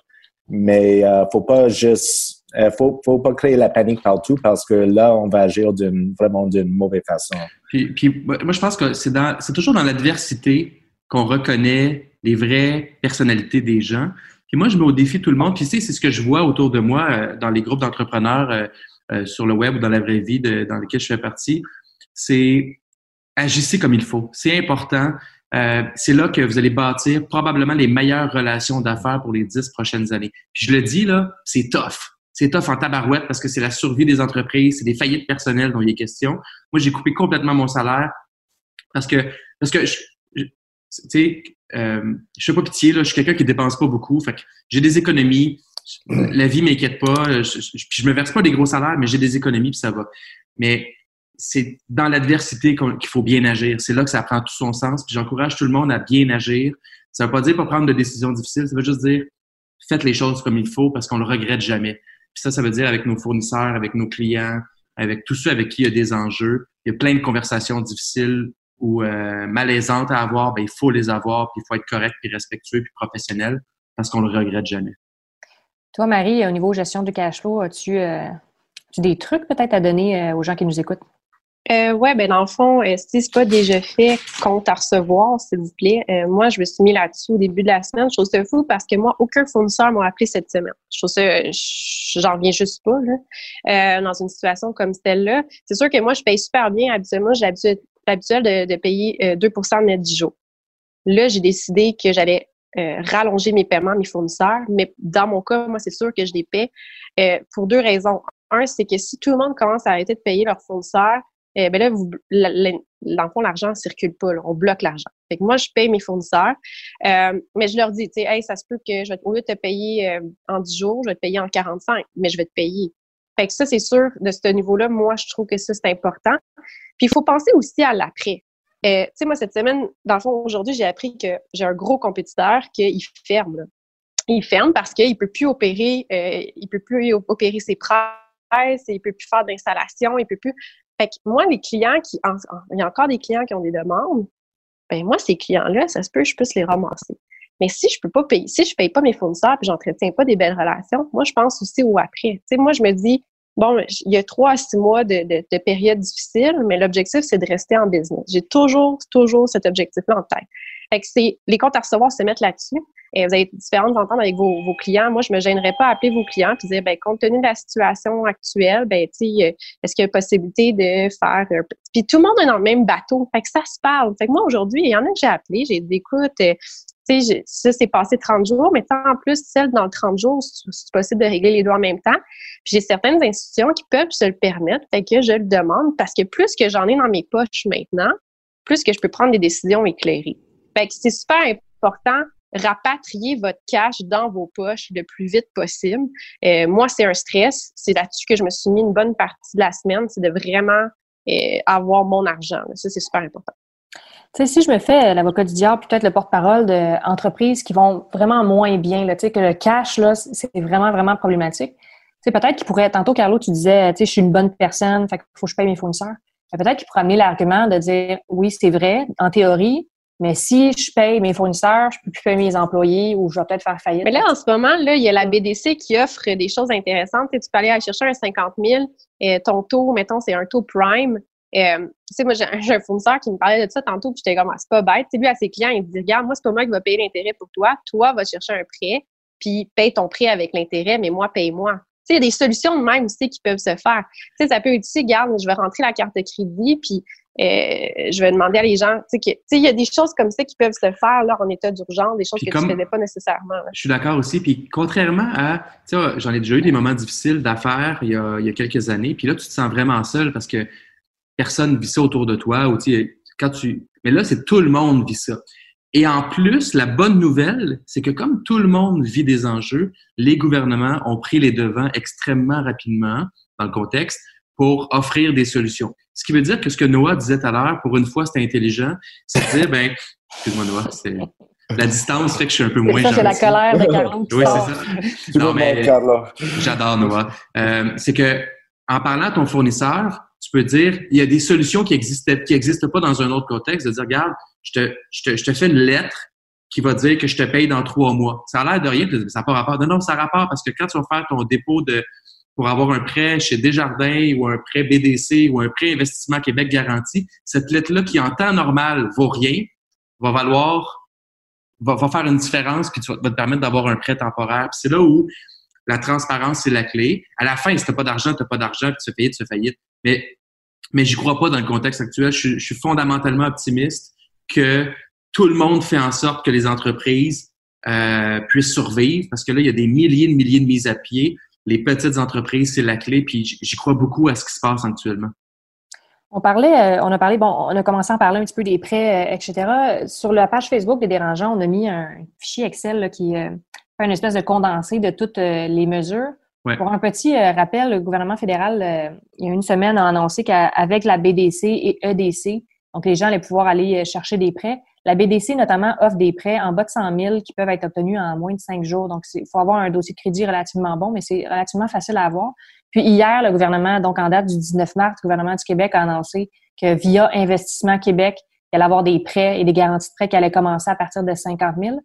mais euh, faut pas juste, euh, faut, faut pas créer la panique partout parce que là, on va agir vraiment d'une mauvaise façon. Puis, moi, je pense que c'est toujours dans l'adversité qu'on reconnaît les vraies personnalités des gens. Puis moi, je mets au défi tout le monde. Puis tu c'est ce que je vois autour de moi euh, dans les groupes d'entrepreneurs euh, euh, sur le web ou dans la vraie vie de, dans lesquels je fais partie. C'est agissez comme il faut. C'est important. c'est là que vous allez bâtir probablement les meilleures relations d'affaires pour les dix prochaines années. Puis je le dis là, c'est tough. C'est tough en tabarouette parce que c'est la survie des entreprises, c'est des faillites personnelles dont il est question. Moi, j'ai coupé complètement mon salaire parce que parce que tu sais, euh, je fais pas pitié, là, je suis quelqu'un qui dépense pas beaucoup. Fait j'ai des économies. La vie m'inquiète pas. Je, je, me verse pas des gros salaires, mais j'ai des économies puis ça va. Mais c'est dans l'adversité qu'il faut bien agir. C'est là que ça prend tout son sens. Puis j'encourage tout le monde à bien agir. Ça veut pas dire pas prendre de décisions difficiles. Ça veut juste dire faites les choses comme il faut parce qu'on le regrette jamais. Puis ça, ça veut dire avec nos fournisseurs, avec nos clients, avec tous ceux avec qui il y a des enjeux. Il y a plein de conversations difficiles ou euh, malaisantes à avoir, ben, il faut les avoir, puis il faut être correct, puis respectueux, puis professionnel, parce qu'on le regrette jamais. Toi, Marie, au niveau gestion du cash flow, as-tu euh, des trucs peut-être à donner euh, aux gens qui nous écoutent? Euh, oui, ben dans le fond, euh, si c'est pas déjà fait, compte à recevoir, s'il vous plaît. moi, je me suis mis là-dessus au début de la semaine. Je trouve ça fou parce que moi, aucun fournisseur m'a appelé cette semaine. Je trouve ça, j'en reviens juste pas là, dans une situation comme celle-là. C'est sûr que moi, je paye super bien. Habituellement, j'ai l'habitude de, de payer 2 euh, de net 10 jours. Là, j'ai décidé que j'allais euh, rallonger mes paiements à mes fournisseurs, mais dans mon cas, moi, c'est sûr que je les paie euh, pour deux raisons. Un, c'est que si tout le monde commence à arrêter de payer leurs fournisseurs, ben là, vous, dans le fond, l'argent ne circule pas. on bloque l'argent. Fait que moi, je paye mes fournisseurs, mais je leur dis, tu sais, hey, ça se peut que je vais, au lieu de te payer en 10 jours, je vais te payer en 45, mais je vais te payer. Fait que ça, c'est sûr, de ce niveau-là, moi, je trouve que ça, c'est important. Puis il faut penser aussi à l'après. Euh, tu sais, moi, cette semaine, dans le fond, aujourd'hui, j'ai appris que j'ai un gros compétiteur qu'il ferme. Il ferme parce qu'il peut plus opérer, euh, il peut plus opérer ses presses, il peut plus faire d'installation, il peut plus. Fait que moi, les clients qui, il y a encore des clients qui ont des demandes. Ben moi, ces clients-là, ça se peut, je puisse les ramasser. Mais si je peux pas payer, si je paye pas mes fournisseurs puis j'entretiens pas des belles relations, moi, je pense aussi au après. Tu sais, moi, je me dis, bon, il y a trois à six mois de, de, de période difficile, mais l'objectif, c'est de rester en business. J'ai toujours, toujours cet objectif-là en tête. Fait que c'est, les comptes à recevoir se mettent là-dessus. Et vous avez différentes ententes avec vos, vos, clients. Moi, je me gênerais pas à appeler vos clients et dire, ben, compte tenu de la situation actuelle, ben, tu sais, est-ce qu'il y a possibilité de faire, puis tout le monde est dans le même bateau. Fait que ça se parle. Fait que moi, aujourd'hui, il y en a que j'ai appelé, j'ai dit, écoute, sais, ça, c'est passé 30 jours, mais en plus, celle dans le 30 jours, c'est possible de régler les deux en même temps. J'ai certaines institutions qui peuvent se le permettre, fait que je le demande parce que plus que j'en ai dans mes poches maintenant, plus que je peux prendre des décisions éclairées. Fait que c'est super important rapatrier votre cash dans vos poches le plus vite possible. Euh, moi, c'est un stress. C'est là-dessus que je me suis mis une bonne partie de la semaine, c'est de vraiment euh, avoir mon argent. Ça, c'est super important. Sais, si je me fais l'avocat du diable, peut-être le porte-parole d'entreprises qui vont vraiment moins bien, tu sais, que le cash, là, c'est vraiment, vraiment problématique. Sais, peut-être qu'il pourrait, tantôt, Carlo, tu disais, je suis une bonne personne, fait faut que je paye mes fournisseurs. Peut-être qu'il pourrait amener l'argument de dire, oui, c'est vrai, en théorie, mais si je paye mes fournisseurs, je peux plus payer mes employés ou je vais peut-être faire faillite. Mais là, en ce moment, là, il y a la BDC qui offre des choses intéressantes. Tu peux aller chercher un 50 000, et ton taux, mettons, c'est un taux prime. Euh, tu sais, moi, j'ai un, fournisseur qui me parlait de ça tantôt, puis j'étais comme, ah, c'est pas bête. Tu lui, à ses clients, il dit, regarde, moi, c'est pas moi qui va payer l'intérêt pour toi. Toi, va chercher un prêt, puis paye ton prêt avec l'intérêt, mais moi, paye-moi. Tu sais, il y a des solutions de même aussi qui peuvent se faire. Tu sais, ça peut être aussi, regarde, je vais rentrer la carte de crédit, puis euh, je vais demander à les gens, tu sais, il y a des choses comme ça qui peuvent se faire là en état d'urgence, des choses que tu ne faisais pas nécessairement. Je suis d'accord aussi. Puis contrairement à, tu sais, j'en ai déjà eu des moments difficiles d'affaires il, il, y a quelques années. Puis là, tu te sens vraiment seul parce que personne vit ça autour de toi. Ou, quand tu... Mais là, c'est tout le monde vit ça. Et en plus, la bonne nouvelle, c'est que comme tout le monde vit des enjeux, les gouvernements ont pris les devants extrêmement rapidement dans le contexte pour offrir des solutions. Ce qui veut dire que ce que Noah disait tout à l'heure, pour une fois, c'était intelligent, c'est de dire, ben, excuse-moi Noah, c'est la distance fait que je suis un peu moins Ça, c'est la colère de Carlo. oui, c'est ça. Non, mais j'adore Noah. Euh, c'est que en parlant à ton fournisseur, tu peux dire, il y a des solutions qui existent, qui existent pas dans un autre contexte, de dire, regarde, je te, je te, je te fais une lettre qui va dire que je te paye dans trois mois. Ça a l'air de rien, ça n'a pas rapport. Non, non, ça rapport parce que quand tu vas faire ton dépôt de, pour avoir un prêt chez Desjardins ou un prêt BDC ou un prêt Investissement Québec garanti, cette lettre-là qui en temps normal vaut rien, va valoir va, va, faire une différence tu vas, te permettre d'avoir un prêt temporaire. c'est là où la transparence, c'est la clé. À la fin, si tu pas d'argent, tu pas d'argent, puis tu fais faillite, tu fais faillite. Mais, mais j'y crois pas dans le contexte actuel. Je, je, suis fondamentalement optimiste que tout le monde fait en sorte que les entreprises euh, puissent survivre parce que là, il y a des milliers de milliers de mises à pied. Les petites entreprises, c'est la clé, puis j'y crois beaucoup à ce qui se passe actuellement. On parlait, euh, on a parlé, bon, on a commencé à parler un petit peu des prêts, euh, etc. Sur la page Facebook des dérangeants, on a mis un fichier Excel qui fait une espèce de condensé de toutes les mesures. Pour un petit rappel, le gouvernement fédéral, il y a une semaine, a annoncé qu'avec la BDC et EDC, donc les gens allaient pouvoir aller chercher des prêts. La BDC, notamment, offre des prêts en bas de 100 000 qui peuvent être obtenus en moins de cinq jours. Donc, il faut avoir un dossier de crédit relativement bon, mais c'est relativement facile à avoir. Puis hier, le gouvernement, donc en date du 19 mars, le gouvernement du Québec a annoncé que via Investissement Québec, il allait avoir des prêts et des garanties de prêts qui allaient commencer à partir de 50 000.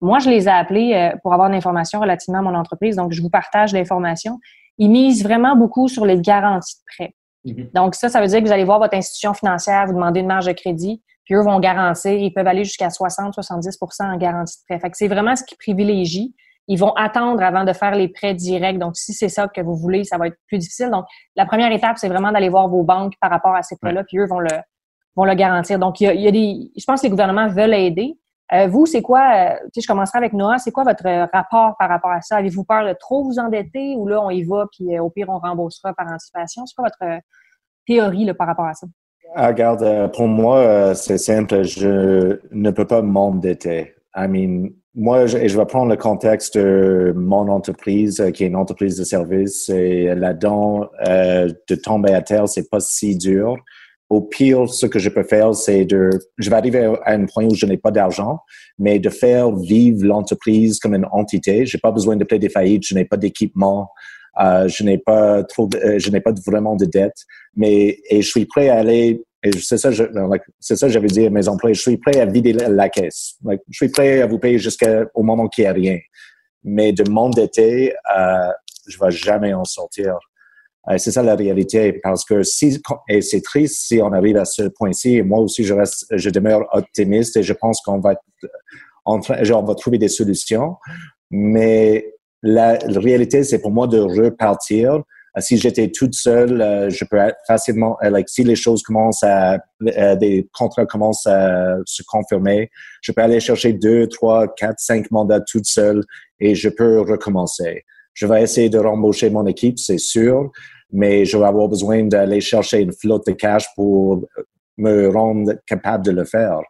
Moi, je les ai appelés euh, pour avoir de l'information relativement à mon entreprise, donc je vous partage l'information. Ils misent vraiment beaucoup sur les garanties de prêts. Mhm. Donc ça, ça veut dire que vous allez voir votre institution financière, vous demander une marge de crédit, puis eux vont garantir, ils peuvent aller jusqu'à 60-70% en garantie de prêt. Fait que c'est vraiment ce qui privilégie ils vont attendre avant de faire les prêts directs. Donc, si c'est ça que vous voulez, ça va être plus difficile. Donc, la première étape, c'est vraiment d'aller voir vos banques par rapport à ces prêts-là, puis eux vont le, vont le garantir. Donc, il y, a, des, je pense que les gouvernements veulent aider. Euh, vous, c'est quoi, euh, je commencerai avec Noah, c'est quoi votre rapport par rapport à ça? Avez-vous peur de trop vous endetter ou là, on y va, puis euh, au pire, on remboursera par anticipation? C'est quoi votre théorie là, par rapport à ça? Ah, regarde, pour moi, c'est simple. Je ne peux pas m'endetter. I mean, moi, je, je vais prendre le contexte de mon entreprise, qui est une entreprise de service. Et là-dedans, de tomber à terre, c'est pas si dur. Au pire, ce que je peux faire, c'est de, je vais arriver à un point où je n'ai pas d'argent, mais de faire vivre l'entreprise comme une entité. J'ai pas besoin de payer des faillites, je n'ai pas d'équipement, euh, je n'ai pas trop, euh, je n'ai pas vraiment de dettes, mais et je suis prêt à aller c'est ça, c'est ça, j'avais dit à mes employés. Je suis prêt à vider la, caisse. je suis prêt à vous payer jusqu'au moment qu'il n'y a rien. Mais de m'endetter, euh, je vais jamais en sortir. Euh, c'est ça la réalité. Parce que si, et c'est triste si on arrive à ce point-ci, moi aussi, je reste, je demeure optimiste et je pense qu'on va, on, on va trouver des solutions. Mais la, réalité, c'est pour moi de repartir euh, si j'étais toute seule, euh, je peux facilement, euh, like, si les choses commencent à, des contrats commencent à se confirmer, je peux aller chercher deux, trois, quatre, cinq mandats toute seule et je peux recommencer. Je vais essayer de rembaucher mon équipe, c'est sûr, mais je vais avoir besoin d'aller chercher une flotte de cash pour me rendre capable de le faire.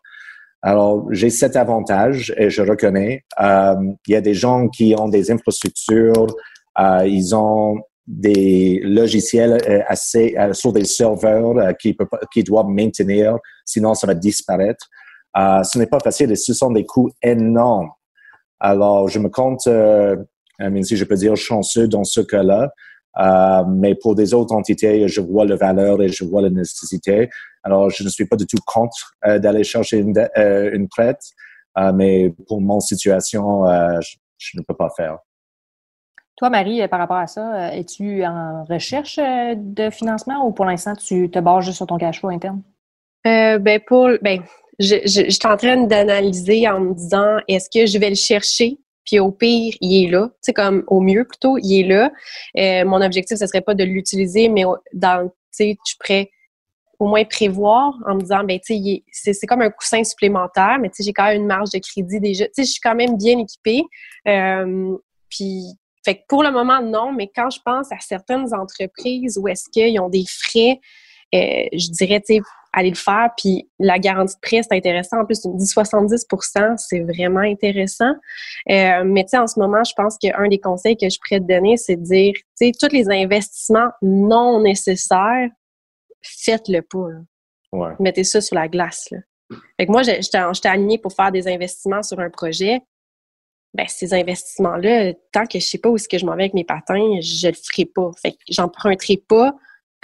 Alors, j'ai cet avantage et je reconnais. il y a des gens qui ont des infrastructures, ils ont des logiciels euh, assez euh, sur des serveurs euh, qui, qui doivent maintenir, sinon ça va disparaître. ce n'est pas facile et ce sont des coûts énormes. Alors, je me compte, si je peux dire chanceux dans ce cas-là, mais pour des autres entités, je vois la valeur et je vois la nécessité. Alors, je ne suis pas du tout contre d'aller chercher une, une prête, mais pour mon situation, je ne peux pas faire. Toi, Marie, euh, par rapport à ça, euh, es-tu en recherche euh, de financement ou pour l'instant, tu te bases juste sur ton cash flow interne? ben, pour, ben, je, je, suis en train d'analyser en me disant, est-ce que je vais le chercher? Puis au pire, il est là. C'est comme au mieux plutôt, il est là. mon objectif, ce serait pas de l'utiliser, mais dans, tu sais, je pourrais au moins prévoir en me disant, ben, tu sais, c'est comme un coussin supplémentaire, mais tu sais, j'ai quand même une marge de crédit déjà. Tu sais, je suis quand même bien équipée. puis, fait que pour le moment, non, mais quand je pense à certaines entreprises où est-ce qu'ils ont des frais, euh, je dirais, tu sais, aller le faire. Puis la garantie de prêt, c'est intéressant. En plus, tu me dis 70 c'est vraiment intéressant. Euh, mais tu sais, en ce moment, je pense qu'un des conseils que je pourrais te donner, c'est de dire, tu sais, tous les investissements non nécessaires, faites-le pas. Mettez ça sur la glace. Là. Fait que moi, j'étais aligné pour faire des investissements sur un projet ben, ces investissements-là, tant que je sais pas où est-ce que je m'en vais avec mes patins, je le ferai pas. Fait que j'emprunterai pas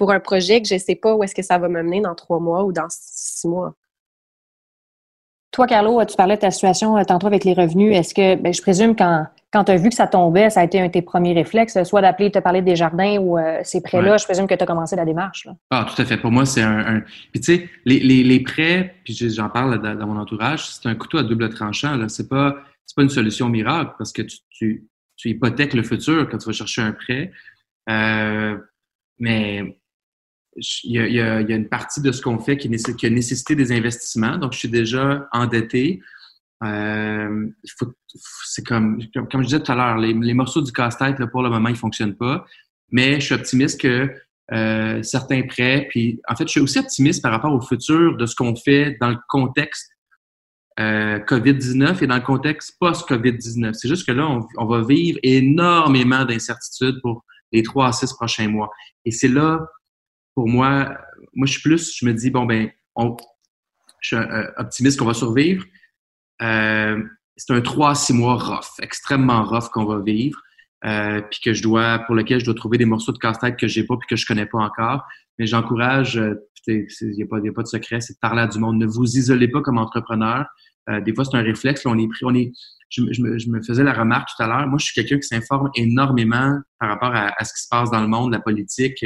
pour un projet que je sais pas où est-ce que ça va m'amener dans trois mois ou dans six mois. Toi, Carlo, tu parlais de ta situation euh, tantôt avec les revenus. Est-ce que, ben, je présume quand quand tu as vu que ça tombait, ça a été un de tes premiers réflexes, soit d'appeler, te parler des jardins ou euh, ces prêts-là. Je présume que tu as commencé la démarche. Ah, tout à fait. Pour moi, c'est un, Puis tu sais, les, les, prêts, puis j'en parle dans, mon entourage, c'est un couteau à double tranchant. Là. C'est pas, pas une solution miracle parce que tu, tu, tu, hypothèques le futur quand tu vas chercher un prêt. Euh, mais il y, a, une partie de ce qu'on fait qui, a nécessité des investissements. Donc, je suis déjà endetté. Euh, c'est comme, comme je disais tout à l'heure, les, morceaux du casse-tête, pour le moment, ils fonctionnent pas. Mais je suis optimiste que euh, certains prêts, puis en fait, je suis aussi optimiste par rapport au futur de ce qu'on fait dans le contexte euh, COVID-19 et dans le contexte post-COVID-19. C'est juste que là, on va vivre énormément d'incertitudes pour les trois à six prochains mois. Et c'est là, pour moi, moi, je suis plus, je me dis, bon, ben, je suis optimiste qu'on va survivre, euh, c'est un 3 à 6 mois rough, extrêmement rough qu'on va vivre, euh, puis que je dois, pour lequel je dois trouver des morceaux de casse-tête que j'ai pas puis que je connais pas encore. Mais j'encourage, euh, il n'y a, pas, a pas de secret, c'est de parler à du monde. Ne vous isolez pas comme entrepreneur. Des fois, c'est un réflexe. on est pris, on est, je, me, faisais la remarque tout à l'heure. Moi, je suis quelqu'un qui s'informe énormément par rapport à, ce qui se passe dans le monde, la politique.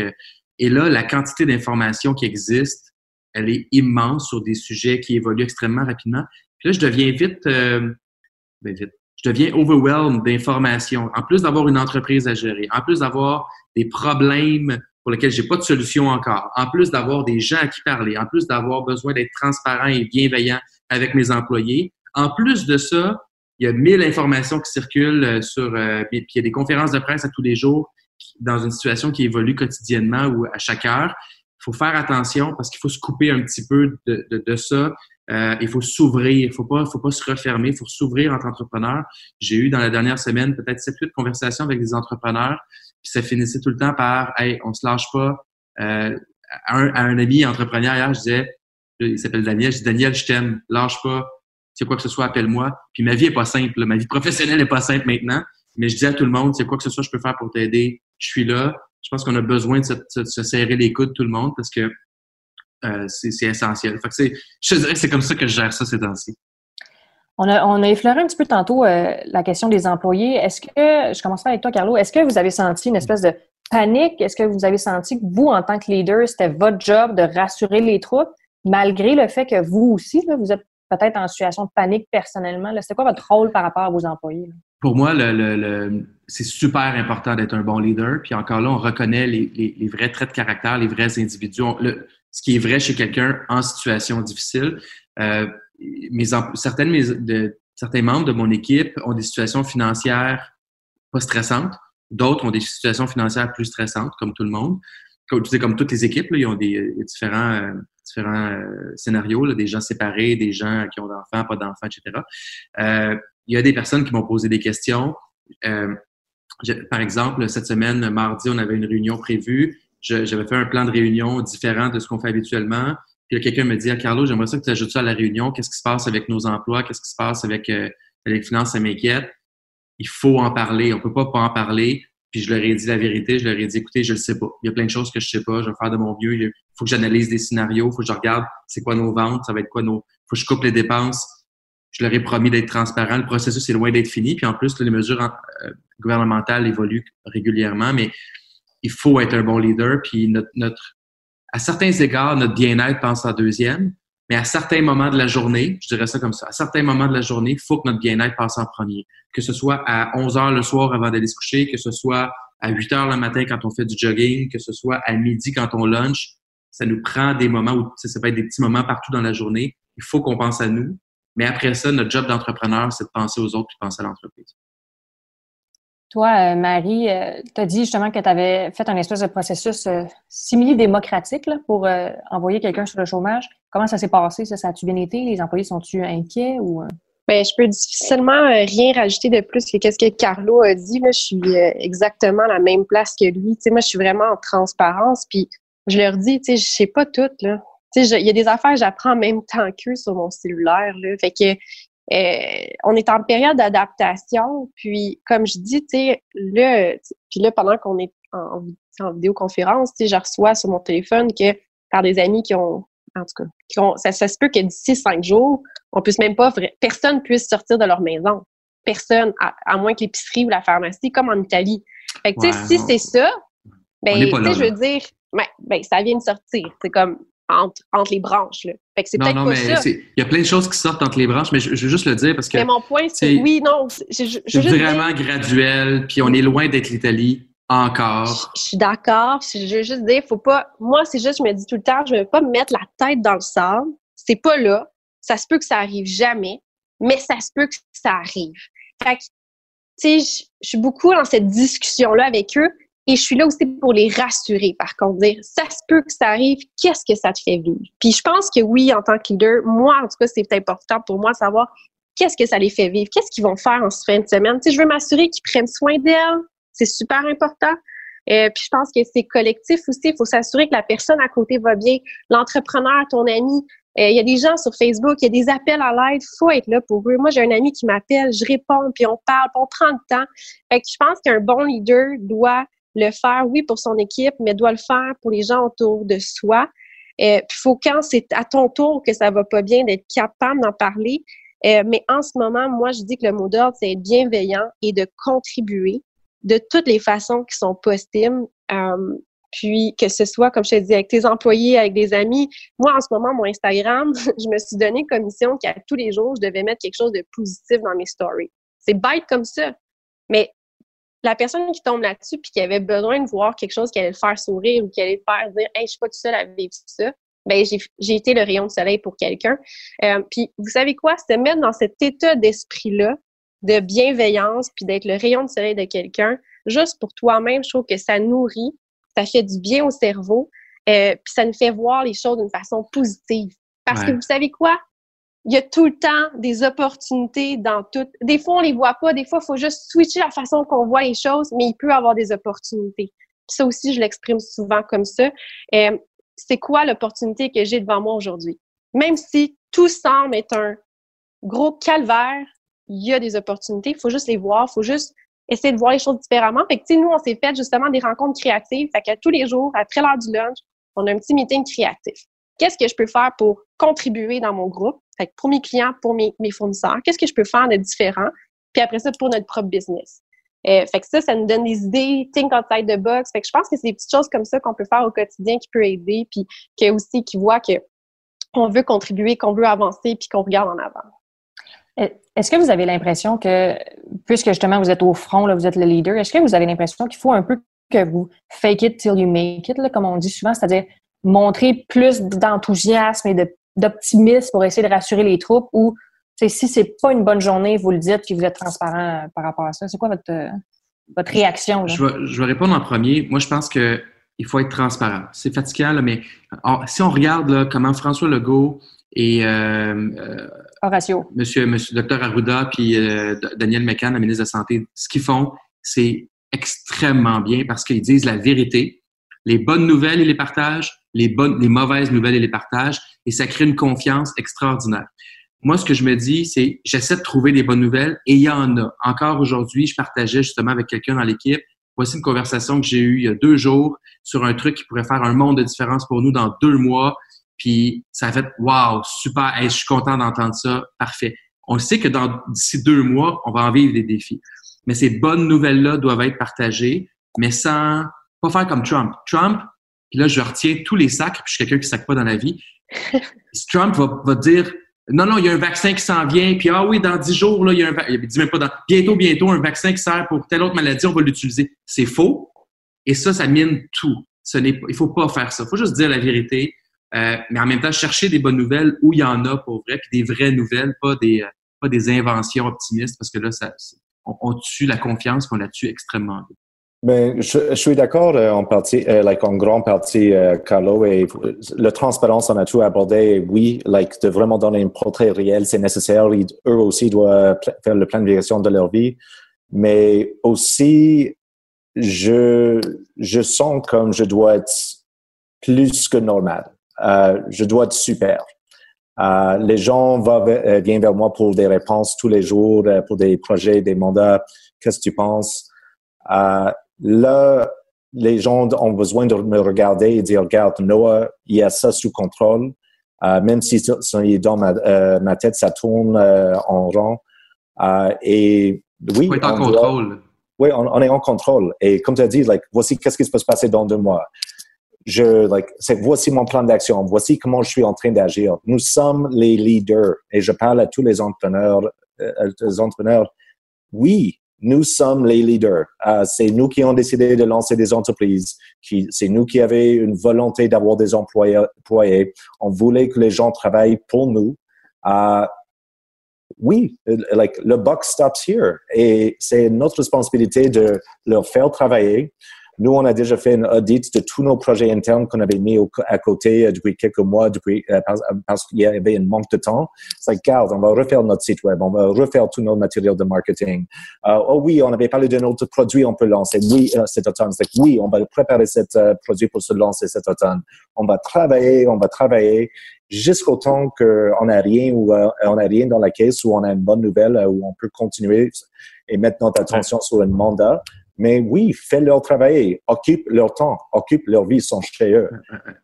Et là, la quantité d'informations qui existent, elle est immense sur des sujets qui évoluent extrêmement rapidement. Puis là, je deviens vite, euh, ben vite, je deviens overwhelmed d'informations. En plus d'avoir une entreprise à gérer, en plus d'avoir des problèmes pour lesquels j'ai pas de solution encore, en plus d'avoir des gens à qui parler, en plus d'avoir besoin d'être transparent et bienveillant avec mes employés. En plus de ça, il y a mille informations qui circulent euh, sur, euh, puis il y a des conférences de presse à tous les jours dans une situation qui évolue quotidiennement ou à chaque heure. Il faut faire attention parce qu'il faut se couper un petit peu de, de, de ça. Euh, il faut s'ouvrir, il faut pas, faut pas se refermer, il faut s'ouvrir entre entrepreneurs. J'ai eu dans la dernière semaine peut-être sept, huit conversations avec des entrepreneurs, puis ça finissait tout le temps par Hey, on se lâche pas. Euh, à, un, à, un, ami entrepreneur hier, je disais, il s'appelle Daniel, je dis Daniel, je t'aime, lâche pas, c'est quoi que ce soit, appelle-moi. Puis ma vie est pas simple, ma vie professionnelle est pas simple maintenant, mais je dis à tout le monde, c'est quoi que ce soit, je peux faire pour t'aider, je suis là. Je pense qu'on a besoin de se, de se serrer les coudes tout le monde parce que euh, c'est essentiel. je dirais que c'est comme ça que je gère ça ces temps-ci. On a, on a, effleuré un petit peu tantôt euh, la question des employés. Est-ce que, je commencerai avec toi, Carlo, est-ce que vous avez senti une espèce de panique? Est-ce que vous avez senti que vous, en tant que leader, c'était votre job de rassurer les troupes, malgré le fait que vous aussi, vous êtes peut-être en situation de panique personnellement? C'était quoi votre rôle par rapport à vos employés? Pour moi, le, c'est super important d'être un bon leader. Puis encore là, on reconnaît les, les, vrais traits de caractère, les vrais individus ce qui est vrai chez quelqu'un en situation difficile. Euh, mes, certaines, de, certains membres de mon équipe ont des situations financières pas stressantes. D'autres ont des situations financières plus stressantes, comme tout le monde. Comme, comme toutes les équipes, là, ils ont des différents, euh, différents euh, scénarios, là, des gens séparés, des gens qui ont d'enfants, pas d'enfants, etc. Euh, il y a des personnes qui m'ont posé des questions. Par exemple, cette semaine, mardi, on avait une réunion prévue j'avais fait un plan de réunion différent de ce qu'on fait habituellement. Puis quelqu'un me dit, ah, Carlo, j'aimerais ça que tu ajoutes ça à la réunion. Qu'est-ce qui se passe avec nos emplois? Qu'est-ce qui se passe avec, euh, les finances? Ça m'inquiète. Il faut en parler. On peut pas pas en parler. Puis je leur ai dit la vérité. Je leur ai dit, écoutez, je le sais pas. Il y a plein de choses que je sais pas. Je vais faire de mon mieux. Il faut que j'analyse des scénarios. Il faut que je regarde c'est quoi nos ventes. Ça va être quoi nos... faut que je coupe les dépenses. Je leur ai promis d'être transparent. Le processus est loin d'être fini. Puis en plus, les mesures euh, gouvernementales évoluent régulièrement. Mais il faut être un bon leader. Puis notre, à certains égards, notre bien-être passe en deuxième, mais à certains moments de la journée, je dirais ça comme ça, à certains moments de la journée, il faut que notre bien-être passe en premier. Que ce soit à 11 heures le soir avant d'aller se coucher, que ce soit à 8 heures le matin quand on fait du jogging, que ce soit à midi quand on lunch. Ça nous prend des moments où ça peut être des petits moments partout dans la journée. Il faut qu'on pense à nous. Mais après ça, notre job d'entrepreneur, c'est de penser aux autres et de penser à l'entreprise. Toi, euh, Marie, euh, tu as dit justement que tu avais fait un espèce de processus euh, démocratique pour envoyer quelqu'un sur le chômage. Comment ça s'est passé? Ça, ça a-tu bien été? Les employés sont-ils inquiets ou. Bien, je peux difficilement rien rajouter de plus que ce que Carlo a dit. je suis exactement à la même place que lui. moi, je suis vraiment en transparence. Puis je leur dis, tu sais, je sais pas tout. Là. Il y a des affaires j'apprends en même temps qu'eux sur mon cellulaire. Là. Fait que euh, on est en période d'adaptation, puis comme je dis, tu sais, là, puis là, pendant qu'on est en, en vidéoconférence, tu sais, je reçois sur mon téléphone que par des amis qui ont, en tout cas, qui ont, ça, ça se peut que d'ici cinq jours, on puisse même pas, personne puisse sortir de leur maison. personne, à, moins que l'épicerie ou la pharmacie, comme en Italie. Fait que, tu sais, si c'est ça, ben, tu sais, je veux dire, ben, ben, ça vient de sortir. C'est comme entre, entre les branches, là. Fait que c'est peut-être pas ça. Il y a plein de choses qui sortent entre les branches, mais je, veux juste le dire parce que... Mais mon point, c'est... Oui, non, C'est vraiment graduel, puis on est loin d'être l'Italie encore. Je, suis d'accord. Je veux juste dire, faut pas... Moi, c'est juste, je me dis tout le temps, je ne veux pas me mettre la tête dans le sable. C'est pas là. Ça se peut que ça arrive jamais, mais ça se peut que ça arrive. Fait que, tu sais, je suis beaucoup dans cette discussion-là avec eux et je suis là aussi pour les rassurer, par contre, dire, ça se peut que ça arrive, qu'est-ce que ça te fait vivre? Puis je pense que oui, en tant que leader, moi, en tout cas, c'est important pour moi de savoir qu'est-ce que ça les fait vivre, qu'est-ce qu'ils vont faire en fin de semaine. Tu sais, je veux m'assurer qu'ils prennent soin d'elles, c'est super important. Euh, puis je pense que c'est collectif aussi. Il faut s'assurer que la personne à côté va bien, l'entrepreneur, ton ami, euh, il y a des gens sur Facebook, il y a des appels à l'aide, faut être là pour eux. Moi, j'ai un ami qui m'appelle, je réponds, puis on parle, puis on prend le temps. Fait que je pense qu'un bon leader doit le faire, oui, pour son équipe, mais doit le faire pour les gens autour de soi. Euh, il faut quand c'est à ton tour que ça va pas bien d'être capable d'en parler. Euh, mais en ce moment, moi, je dis que le mot d'ordre, c'est être bienveillant et de contribuer de toutes les façons qui sont possibles. Euh, puis que ce soit, comme je te dis, avec tes employés, avec des amis. Moi, en ce moment, mon Instagram, je me suis donné comme mission qu'à tous les jours, je devais mettre quelque chose de positif dans mes stories. C'est bête comme ça. Mais la personne qui tombe là-dessus puis qui avait besoin de voir quelque chose qui allait le faire sourire ou qui allait le faire dire Hey, je suis pas tout seul à vivre ça, ben j'ai été le rayon de soleil pour quelqu'un. Euh, puis vous savez quoi? Se mettre dans cet état d'esprit-là, de bienveillance, puis d'être le rayon de soleil de quelqu'un, juste pour toi-même, je trouve que ça nourrit, ça fait du bien au cerveau, euh, puis ça nous fait voir les choses d'une façon positive. Parce que vous savez quoi? Il y a tout le temps des opportunités dans tout. Des fois, on les voit pas. Des fois, il faut juste switcher la façon qu'on voit les choses, mais il peut y avoir des opportunités. ça aussi, je l'exprime souvent comme ça. Euh, c'est quoi l'opportunité que j'ai devant moi aujourd'hui? Même si tout semble être un gros calvaire, il y a des opportunités. Il faut juste les voir. Il faut juste essayer de voir les choses différemment. Fait que, nous, on s'est fait justement des rencontres créatives. Fait que tous les jours, après l'heure du lunch, on a un petit meeting créatif. Qu'est-ce que je peux faire pour contribuer dans mon groupe? Fait pour mes clients, pour mes, fournisseurs, qu'est-ce que je peux faire de différent? Puis après ça, pour notre propre business. Euh, fait que ça, ça nous donne des idées, think outside the box. Fait que je pense que c'est des petites choses comme ça qu'on peut faire au quotidien qui peut aider, puis que aussi qui voit que on veut contribuer, qu'on veut avancer, puis qu'on regarde en avant. Euh, est-ce que vous avez l'impression que, puisque justement vous êtes au front, là, vous êtes le leader, est-ce que vous avez l'impression qu'il faut un peu que vous fake it till you make it, là, comme on dit souvent, c'est-à-dire montrer plus d'enthousiasme et d'optimisme pour essayer de rassurer les troupes ou si c'est pas une bonne journée, vous le dites que vous êtes transparent euh, par rapport à ça. C'est quoi votre, euh, votre réaction? Je, vais, je vais répondre en premier. Moi, je pense que il faut être transparent. C'est fatigant, là, mais si on regarde là, comment François Legault et euh, Horacio. Monsieur, monsieur Dr Arruda puis euh, Daniel McCann, la ministre de la Santé, ce qu'ils font, c'est extrêmement bien parce qu'ils disent la vérité. Les bonnes nouvelles, ils les partagent. Les bonnes, les mauvaises nouvelles, ils les partagent. Et ça crée une confiance extraordinaire. Moi, ce que je me dis, c'est j'essaie de trouver des bonnes nouvelles et il y en a. Encore aujourd'hui, je partageais justement avec quelqu'un dans l'équipe. Voici une conversation que j'ai eue il y a deux jours sur un truc qui pourrait faire un monde de différence pour nous dans deux mois. Puis ça a fait Wow, super, je suis content d'entendre ça, parfait. On sait que dans d'ici deux mois, on va en vivre des défis. Mais ces bonnes nouvelles-là doivent être partagées, mais sans pas faire comme Trump. Trump, puis là, je retiens tous les sacs, puis je suis quelqu'un qui ne sac pas dans la vie. Trump va, va dire non, non, il y a un vaccin qui s'en vient, puis ah oui, dans dix jours, là, il y a un vaccin. Il dit même pas dans bientôt, bientôt, un vaccin qui sert pour telle autre maladie, on va l'utiliser. C'est faux. Et ça, ça mine tout. Ce n'est il faut pas faire ça. Il faut juste dire la vérité. Euh, mais en même temps, chercher des bonnes nouvelles où il y en a pour vrai, puis des vraies nouvelles, pas des, euh, pas des inventions optimistes, parce que là, ça, on, tue la confiance, qu'on la tue extrêmement vite. Ben, je, suis d'accord euh, en partie, like en grande partie, Carlo, et la transparence, on a tout abordé. Oui, like de vraiment donner une portrait réelle, c'est nécessaire. eux aussi doivent faire le plan de leur vie, mais aussi, je, je sens comme je dois être plus que normal. Euh, je dois être super. Euh, les gens euh, viennent vers moi pour des réponses tous les jours, pour des projets, des mandats. Qu'est-ce que tu penses? Là, les gens ont besoin de me regarder et dire, regarde, Noah, il y a ça sous contrôle. même si dans ma, ma, tête, ça tourne en rond. et oui, on est en contrôle. oui, on, est en contrôle. Et comme tu as dit, like, voici qu'est-ce qui peut se passer dans deux mois. Je, like, voici mon plan d'action. Voici comment je suis en train d'agir. Nous sommes les leaders. Et je parle à tous les entrepreneurs, les entrepreneurs. Oui, nous sommes les leaders. Euh, c'est nous qui avons décidé de lancer des entreprises. c'est nous qui avions une volonté d'avoir des employés, On voulait que les gens travaillent pour nous. Euh, oui, like, le buck stops here. Et c'est notre responsabilité de leur faire travailler, nous, on a déjà fait une audit de tous nos projets internes qu'on avait mis à côté euh, depuis quelques mois, depuis euh, parce, qu'il y avait un manque de temps. C'est like, regarde, on va refaire notre site web, on va refaire tous nos matériels de marketing. Euh, oh oui, on avait parlé d'un autre produit, on peut lancer. Oui, cet automne. C'est like, oui, on va préparer cet produit pour se lancer cet automne. On va travailler, on va travailler jusqu'au temps qu'on n'a rien ou on n'a rien dans la caisse ou on a une bonne nouvelle où on peut continuer et mettre notre attention sur un mandat. Mais oui, fais-leur travailler, occupe leur temps, occupe leur vie, sont chez eux.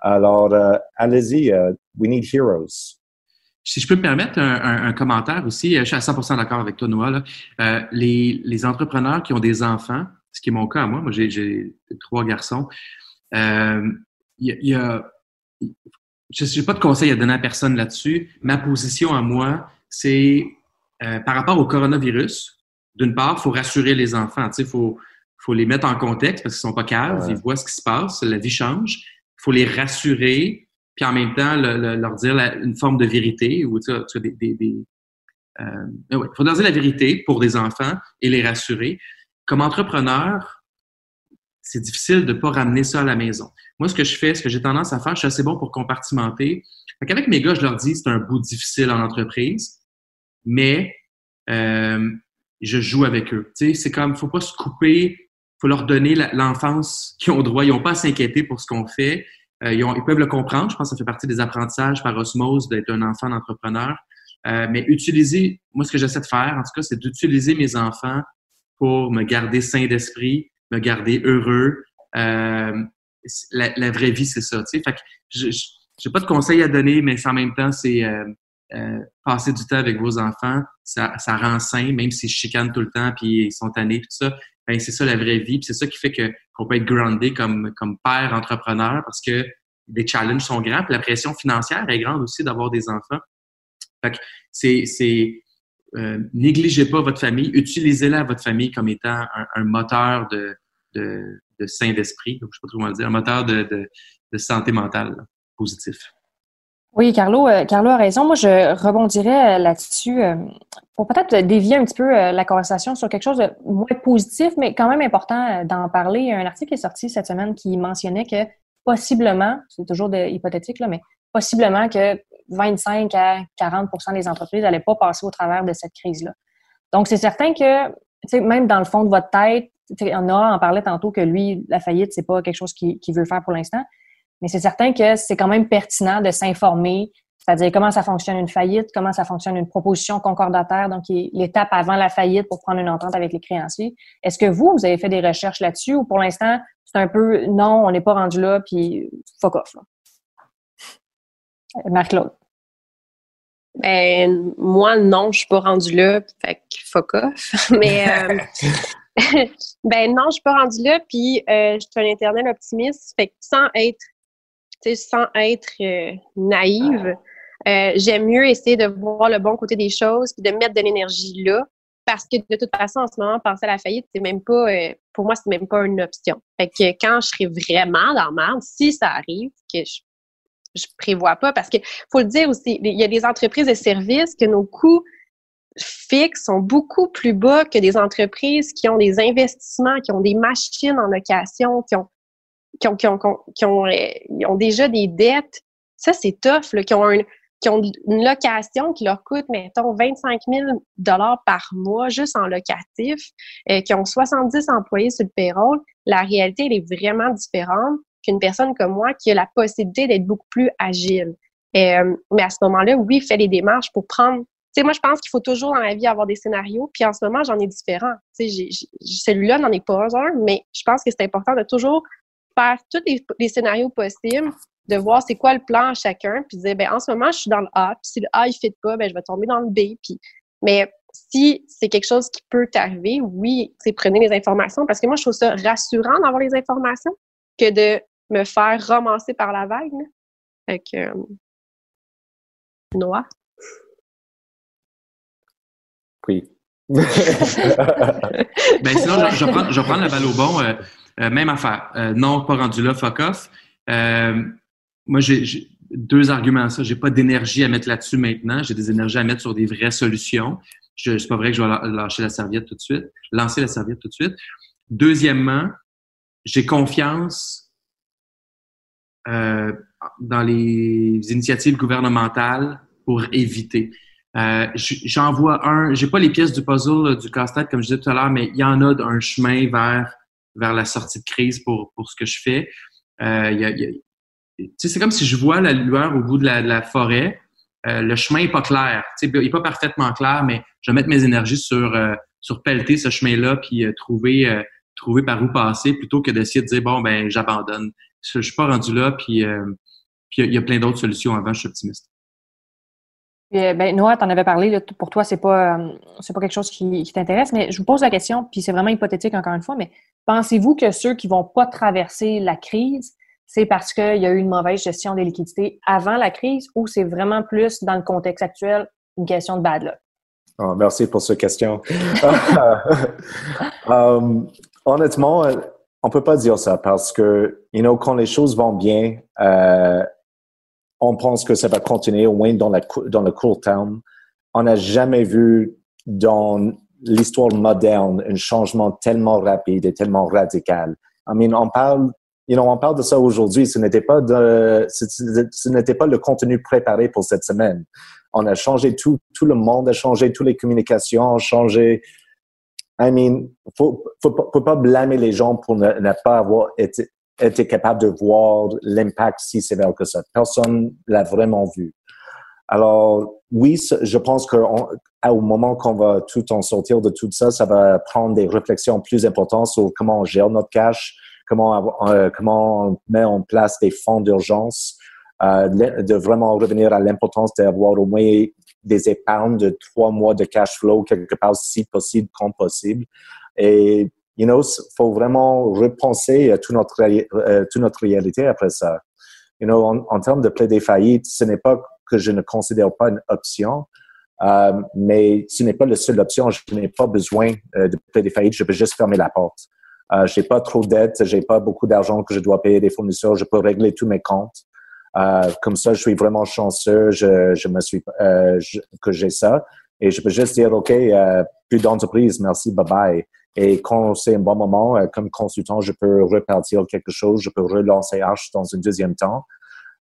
Alors, euh, allez-y, uh, we need heroes. Si je peux me permettre un, commentaire aussi, je suis à 100% d'accord avec toi, Noah. Euh, les, les, entrepreneurs qui ont des enfants, ce qui est mon cas, moi, moi j'ai trois garçons, euh, il y, a, je n'ai pas de conseil à donner à personne là-dessus. Ma position à moi, c'est par rapport au coronavirus, d'une part, il faut rassurer les enfants. Il faut, faut les mettre en contexte parce qu'ils sont pas caves, ils voient ce qui se passe, la vie change. Il faut les rassurer, puis en même temps leur dire une forme de vérité ou tu sais, des, des, euh, ouais, faut leur dire la vérité pour des enfants et les rassurer. Comme entrepreneur, c'est difficile de pas ramener ça à la maison. Moi, ce que je fais, ce que j'ai tendance à faire, je suis assez bon pour compartimenter. Avec mes gars, je leur dis c'est un bout difficile en entreprise, mais euh, je joue avec eux. Tu sais, c'est comme, faut pas se couper faut leur donner l'enfance qu'ils ont droit. Ils n'ont pas à s'inquiéter pour ce qu'on fait. Euh, ils, peuvent le comprendre. Je pense que ça fait partie des apprentissages par osmose d'être un enfant d'entrepreneur. Euh, mais utiliser, moi, ce que j'essaie de faire, en tout cas, c'est d'utiliser mes enfants pour me garder sain d'esprit, me garder heureux. Euh, la, vraie vie, c'est ça. Tu sais. Fait que je n'ai pas de conseils à donner, mais en même temps, c'est passer du temps avec vos enfants, ça, ça rend sain, même s'ils chicanent tout le temps puis ils sont tannés, tout ça ben, c'est ça la vraie vie. c'est ça qui fait que qu'on peut être groundé comme, comme père entrepreneur parce que les challenges sont grands. Puis la pression financière est grande aussi d'avoir des enfants. Fait que c'est, euh, négligez pas votre famille, utilisez-la votre famille comme étant un, moteur de, de, de sain d'esprit, je sais pas trop comment le dire, un moteur de, de, de santé mentale positif. Oui, Carlo, euh, Carlo a raison. Moi, je rebondirais euh, là-dessus euh, pour peut-être dévier un petit peu la conversation sur quelque chose de moins positif, mais quand même important d'en parler. Un article est sorti cette semaine qui mentionnait que possiblement, c'est toujours hypothétique, là, mais possiblement que 25 à 40% des entreprises n'allaient pas passer au travers de cette crise-là. Donc, c'est certain que, même dans le fond de votre tête, on a en parlait tantôt que lui, la faillite, c'est pas quelque chose qu'il veut faire pour l'instant. Mais c'est certain que c'est quand même pertinent de s'informer, c'est-à-dire comment ça fonctionne une faillite, comment ça fonctionne une proposition concordataire, donc l'étape avant la faillite pour prendre une entente avec les créanciers. Est-ce que vous, vous avez fait des recherches là-dessus ou pour l'instant, c'est un peu non, on n'est pas rendu là, puis fuck off. Marc-Claude. Ben, moi, non, je suis pas rendu là, fait que fuck off. Mais, euh, ben non, je suis pas rendu là, puis euh, je suis un éternel optimiste, fait que sans être sans être euh, naïve, euh, j'aime mieux essayer de voir le bon côté des choses puis de mettre de l'énergie là. Parce que de toute façon, en ce moment, penser à la faillite, c'est même pas, euh, pour moi, c'est même pas une option. Fait que quand je serai vraiment dans le monde, si ça arrive, que je, je prévois pas, parce que faut le dire aussi, il y a des entreprises de services que nos coûts fixes sont beaucoup plus bas que des entreprises qui ont des investissements, qui ont des machines en location, qui ont qui ont, qui ont, qui ont, euh, ont déjà des dettes, ça, c'est tough, là, qui ont, qui ont une location qui leur coûte, mettons, 25 000 par mois juste en locatif, euh, qui ont 70 employés sur le payroll, la réalité, elle est vraiment différente qu'une personne comme moi qui a la possibilité d'être beaucoup plus agile. Euh, mais à ce moment-là, oui, fais les démarches pour prendre. Tu sais, moi, je pense qu'il faut toujours dans la vie avoir des scénarios. Puis en ce moment, j'en ai différents. Tu sais, celui-là n'en est pas un, mais je pense que c'est important de toujours faire tous les, scénarios possibles, de voir c'est quoi le plan à chacun, puis de dire, ben en ce moment, je suis dans le A, puis si le A, il ne fit pas, ben je vais tomber dans le B. Puis... Mais si c'est quelque chose qui peut t'arriver, oui, prenez les informations parce que moi, je trouve ça rassurant d'avoir les informations que de me faire ramasser par la vague. Fait que, euh, Noah? Oui. ben sinon, je, vais prendre, je la balle au bon. Euh, euh, même affaire. non, pas rendu là, fuck off. moi, j'ai deux arguments à ça. J'ai pas d'énergie à mettre là-dessus maintenant. J'ai des énergies à mettre sur des vraies solutions. Je c'est pas vrai que je vais lâcher la serviette tout de suite, lancer la serviette tout de suite. Deuxièmement, j'ai confiance euh, dans les initiatives gouvernementales pour éviter. Euh, J'en vois un, j'ai pas les pièces du puzzle du casse-tête comme je disais tout à l'heure, mais il y en a un chemin vers vers la sortie de crise pour pour ce que je fais. Euh, y c'est comme si je vois la lueur au bout de la, forêt. Euh, le chemin est pas clair, il est pas parfaitement clair, mais je vais mettre mes énergies sur euh, sur pelleter ce chemin-là puis euh, trouver trouver par où passer plutôt que d'essayer de dire bon ben j'abandonne. Je, je suis pas rendu là puis puis il y, a plein d'autres solutions avant, je suis optimiste. ben, Noah, tu en avais parlé, pour toi, c'est pas pas quelque chose qui, qui t'intéresse, mais je vous pose la question, puis c'est vraiment hypothétique encore une fois, mais pensez-vous que ceux qui vont pas traverser la crise, c'est parce qu'il y a eu une mauvaise gestion des liquidités avant la crise ou c'est vraiment plus dans le contexte actuel une question de bad luck? Oh, merci pour cette question. um, honnêtement, on peut pas dire ça parce que, you know, quand les choses vont bien, euh, on pense que ça va continuer au moins dans, dans le court terme. On n'a jamais vu dans l'histoire moderne un changement tellement rapide et tellement radical. I mean, on parle, you know, on parle de ça aujourd'hui. Ce n'était pas ce n'était pas le contenu préparé pour cette semaine. On a changé tout, tout le monde a changé, toutes les communications ont changé, I mean, faut, faut, faut pas blâmer les gens pour ne, pas avoir été, été capable de voir l'impact si sévère que ça. Personne l'a vraiment vu. Alors, oui, je pense qu'au moment qu'on va tout en sortir de tout ça, ça va prendre des réflexions plus importantes sur comment on gère notre cash, comment, euh, comment on met en place des fonds d'urgence, euh, de vraiment revenir à l'importance d'avoir au moins des épargnes de trois mois de cash flow quelque part si possible comme possible. Et, you know, faut vraiment repenser toute notre, euh, toute notre réalité après ça. You know, en, en termes de plaider faillite, ce n'est pas que je ne considère pas une option, euh, mais ce n'est pas la seule option. Je n'ai pas besoin euh, de plaider faillite. Je peux juste fermer la porte. Euh, j'ai pas trop de dettes, j'ai pas beaucoup d'argent que je dois payer des fournisseurs. Je peux régler tous mes comptes. Euh, comme ça, je suis vraiment chanceux, je, je me suis que j'ai ça. Et je peux juste dire, OK, plus d'entreprise, merci, bye bye. Et quand c'est un bon moment, comme consultant, je peux repartir quelque chose, je peux relancer H dans un deuxième temps.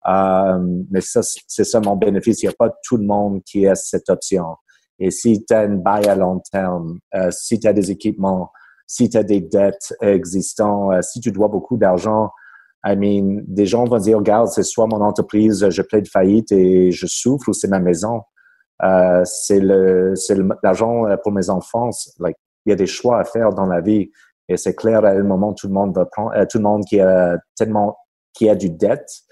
Euh, mais ça, c'est ça mon bénéfice. Il n'y a pas tout le monde qui a cette option. Et si tu as une bail à long terme, euh, si tu as des équipements, si tu as des dettes existantes, si tu dois beaucoup d'argent, I mean, des gens vont dire, regarde, c'est soit mon entreprise, je plaide faillite et je souffre, ou c'est ma maison. Euh, c'est l'argent pour mes enfants. Like, il y a des choix à faire dans la vie. Et c'est clair, à un moment, tout le monde va prendre, euh, tout le monde qui a tellement, qui a du dette, euh,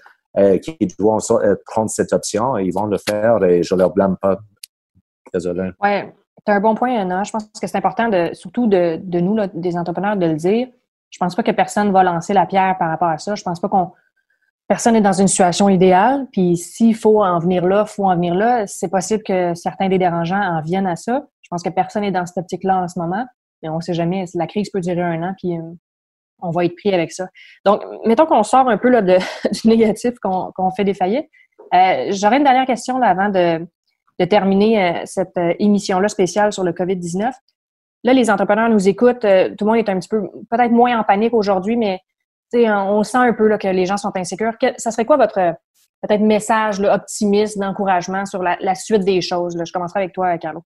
qui doit euh, prendre cette option, ils vont le faire et je leur blâme pas. Désolé. Ouais. As un bon point, Anna. Je pense que c'est important, de, surtout de, de nous, là, des entrepreneurs, de le dire je pense pas que personne va lancer la pierre par rapport à ça. Je pense pas qu'on personne n'est dans une situation idéale. Puis s'il faut en venir là, faut en venir là. C'est possible que certains des dérangeants en viennent à ça. Je pense que personne n'est dans cette optique-là en ce moment. Mais on sait jamais. La crise peut durer un an, puis euh, on va être pris avec ça. Donc, mettons qu'on sort un peu là, du négatif qu'on fait des faillites. Euh, J'aurais une dernière question avant de, terminer euh, cette euh, émission-là spéciale sur le COVID-19. Là, les entrepreneurs nous écoutent. Tout le monde est un petit peu, peut-être moins en panique aujourd'hui, mais on sent un peu là, que les gens sont insécures. ça serait quoi votre peut-être message optimiste, d'encouragement sur la, suite des choses? Je commencerai avec toi, Carlo.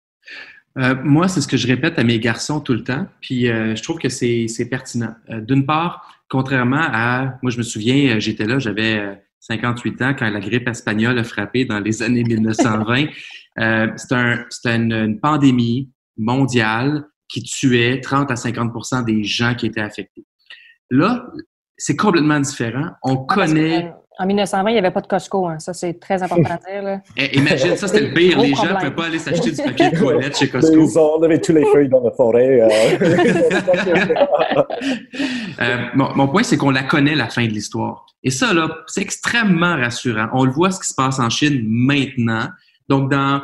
Euh, moi, c'est ce que je répète à mes garçons tout le temps, puis euh, je trouve que c'est pertinent. D'une part, contrairement à, moi je me souviens, j'étais là, j'avais 58 ans quand la grippe espagnole a frappé dans les années 1920. C'était un, une, une, pandémie mondiale qui tuait 30 à 50% des gens qui étaient affectés. Là, c'est complètement différent. On connaît. En 1920, il n'y avait pas de Costco. Hein. Ça, c'est très important à dire. Eh, imagine, ça, c'était le pire. Les gens ne pouvaient pas aller s'acheter du papier de toilette chez Costco. Ils ont enlevé tous les feuilles dans la forêt. euh, mon, mon, point, c'est qu'on la connaît, la fin de l'histoire. Et ça, là, c'est extrêmement rassurant. On le voit ce qui se passe en Chine maintenant. Donc, dans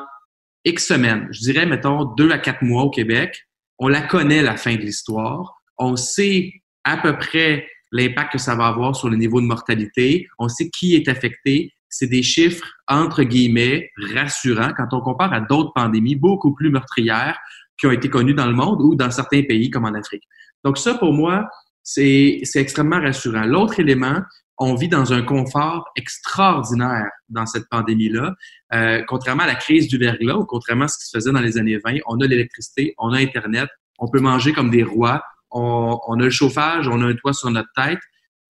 X semaines, je dirais, mettons, deux à quatre mois au Québec, on la connaît, la fin de l'histoire. On sait à peu près l'impact que ça va avoir sur le niveau de mortalité. On sait qui est affecté. C'est des chiffres, entre guillemets, rassurants quand on compare à d'autres pandémies beaucoup plus meurtrières qui ont été connues dans le monde ou dans certains pays comme en Afrique. Donc ça, pour moi, c'est extrêmement rassurant. L'autre élément, on vit dans un confort extraordinaire dans cette pandémie-là. Euh, contrairement à la crise du verglas ou contrairement à ce qui se faisait dans les années 20, on a l'électricité, on a Internet, on peut manger comme des rois, on, a le chauffage, on a un toit sur notre tête.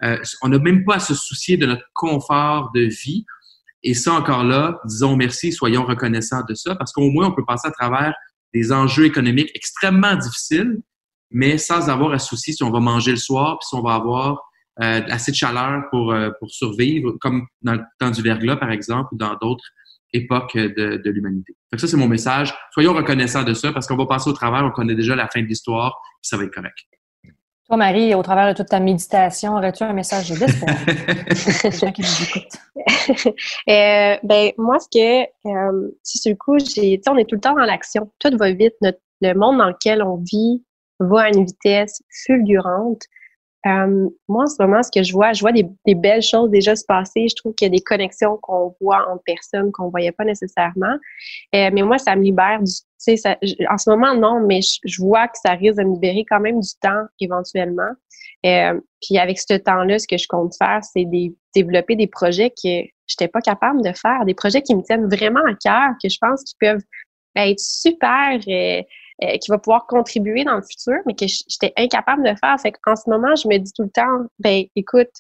Euh, on n'a même pas à se soucier de notre confort de vie. Et ça, encore là, disons merci, soyons reconnaissants de ça, parce qu'au moins, on peut passer à travers des enjeux économiques extrêmement difficiles, mais sans avoir à soucier si on va manger le soir, puis si on va avoir euh, assez de chaleur pour, euh, pour survivre, comme dans le temps du verglas, par exemple, ou dans d'autres époques de, de l'humanité. Ça, c'est mon message. Soyons reconnaissants de ça parce qu'on va passer au travers, on connaît déjà la fin de l'histoire, puis ça va être correct. Toi, Marie, au travers de toute ta méditation, aurais-tu un message d'espoir qui nous euh, ben, moi, ce que, euh, si sur le coup, j'ai, on est tout le temps dans l'action. Tout va vite. Notre, le monde dans lequel on vit va à une vitesse fulgurante. Euh, moi, en ce moment, ce que je vois, je vois des, belles choses déjà se passer. Je trouve qu'il y a des connexions qu'on voit en personne qu'on voyait pas nécessairement. Euh, mais moi, ça me libère du, ça, en ce moment, non, mais je, vois que ça risque de me libérer quand même du temps éventuellement. Euh, puis avec ce temps-là, ce que je compte faire, c'est développer des projets que je n'étais pas capable de faire, des projets qui me tiennent vraiment à cœur, que je pense qu'ils peuvent être super euh, qui va pouvoir contribuer dans le futur, mais que j'étais incapable de faire. Fait qu'en ce moment, je me dis tout le temps, ben écoute,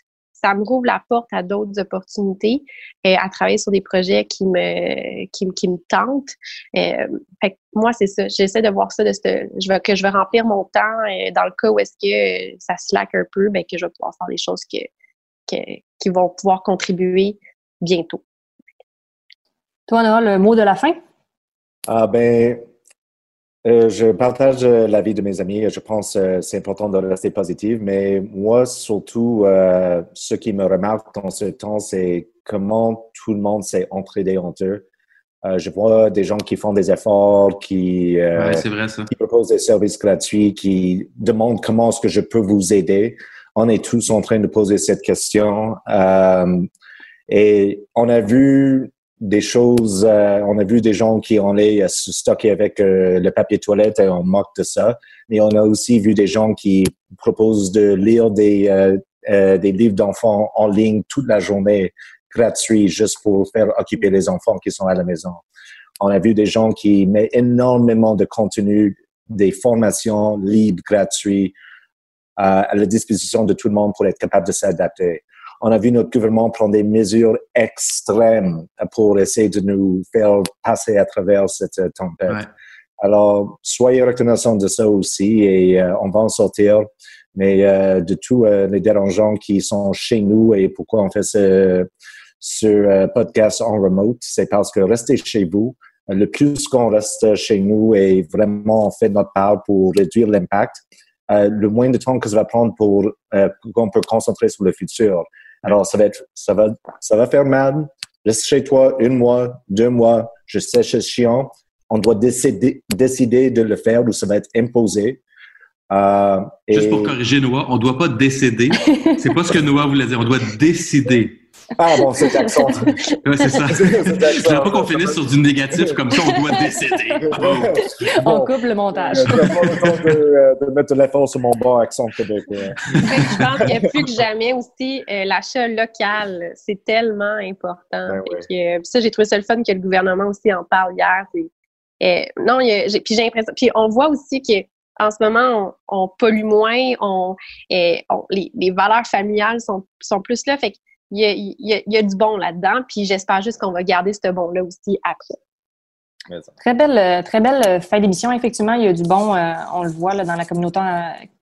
ça me rouvre la porte à d'autres opportunités, et euh, à travailler sur des projets qui me qui, qui me tentent. Euh, fait que moi, c'est ça. J'essaie de voir ça de ce, je veux que je vais remplir mon temps euh, dans le cas où est-ce que ça slack un peu, ben que je vais pouvoir faire des choses que, que qui vont pouvoir contribuer bientôt. Toi, Noah, le mot de la fin? Ah ben, euh, je partage euh, l'avis de mes amis. Je pense que euh, c'est important de rester positif, mais moi, surtout, ce qui me remarque dans ce temps, c'est comment tout le monde s'est entraidé entre eux. je vois des gens qui font des efforts, qui, qui proposent des services gratuits, qui demandent comment est-ce que je peux vous aider. On est tous en train de poser cette question. et on a vu des choses, euh, on a vu des gens qui ont les euh, stocker avec euh, le papier toilette et on moque de ça. Mais on a aussi vu des gens qui proposent de lire des, des livres d'enfants en ligne toute la journée gratuit juste pour faire occuper les enfants qui sont à la maison. On a vu des gens qui mettent énormément de contenu, des formations libres, gratuites, à la disposition de tout le monde pour être capable de s'adapter on a vu notre gouvernement prendre des mesures extrêmes pour essayer de nous faire passer à travers cette euh, tempête. Alors, soyez reconnaissants de ça aussi et euh, on va en sortir. Mais euh, de tous les dérangeants qui sont chez nous et pourquoi on fait ce, ce podcast en remote, c'est parce que restez chez vous. Le plus qu'on reste chez nous et vraiment on fait notre part pour réduire l'impact, le moins de temps que ça va prendre pour qu'on peut concentrer sur le futur. Alors, ça va être, ça va, ça va faire mal. Reste chez toi un mois, deux mois. Je sais, c'est chiant. On doit décider, décider de le faire ou ça va être imposé. Euh, Juste pour corriger Noah, on ne doit pas décéder. c'est pas ce que Noah voulait dire. On doit décider. Ah bon, c'est accent. ouais, c'est ça. Je ne pas qu'on finisse sur du négatif comme ça, on doit décéder. On coupe le montage. Je pas le temps de, de mettre l'effort sur mon bon accent québécois. je pense a plus que jamais aussi euh, l'achat local. C'est tellement important. Ben que, ça, j'ai trouvé ça le fun que le gouvernement aussi en parle hier. Euh, non, puis j'ai l'impression. Puis on voit aussi que en ce moment, on, pollue moins, on, euh, les, les, valeurs familiales sont, sont plus là. Fait il y a, du bon là-dedans, puis j'espère juste qu'on va garder ce bon-là aussi après. Très belle, euh, très belle euh, fin d'émission. Effectivement, il y a du bon, euh, on le voit là, dans la communauté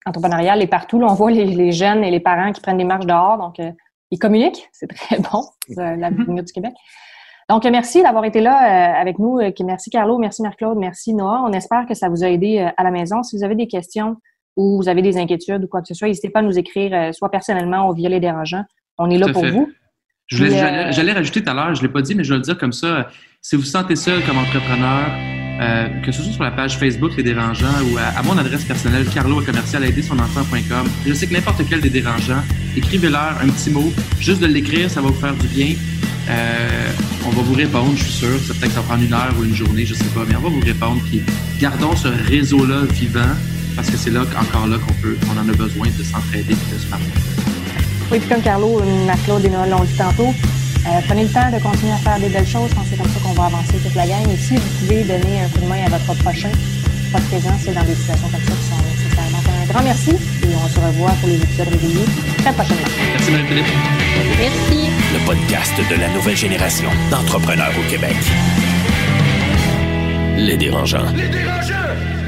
entrepreneuriale et partout. Là, on voit les, jeunes et les parents qui prennent des marches dehors. Donc, ils communiquent. C'est très bon, l'avenir du Québec. Donc, merci d'avoir été là avec nous. Merci Carlo, merci Marc-Claude, merci Noah. On espère que ça vous a aidé à la maison. Si vous avez des questions ou vous avez des inquiétudes ou quoi que ce soit, n'hésitez pas à nous écrire, soit personnellement ou via les dérangeants. On est là pour vous. J'allais rajouter tout à l'heure, je ne l'ai pas dit, mais je vais le dire comme ça. Si vous vous sentez seul comme entrepreneur, euh, que ce soit sur la page Facebook Les Dérangeants ou à, mon adresse personnelle, carlo commercial Je sais que n'importe quel des dérangeants, écrivez-leur un petit mot, juste de l'écrire, ça va vous faire du bien. Euh, on va vous répondre, je suis sûr. Ça peut-être ça prendre une heure ou une journée, je sais pas, mais on va vous répondre. Puis gardons ce réseau-là vivant parce que c'est là encore là qu'on peut, on en a besoin de s'entraider et de se parler. Oui, puis comme Carlo, Marc-Claude et Noël l'ont dit tantôt, euh, prenez le temps de continuer à faire des belles choses. C'est comme ça qu'on va avancer toute la gang. Et si vous pouvez donner un coup de main à votre prochain, votre présence dans des situations comme ça qui sont nécessaires. Donc, un grand merci et on se revoit pour les épisodes réguliers très prochainement. Merci, Mme Philippe. Merci. Le podcast de la nouvelle génération d'entrepreneurs au Québec. Les dérangeants. Les dérangeants!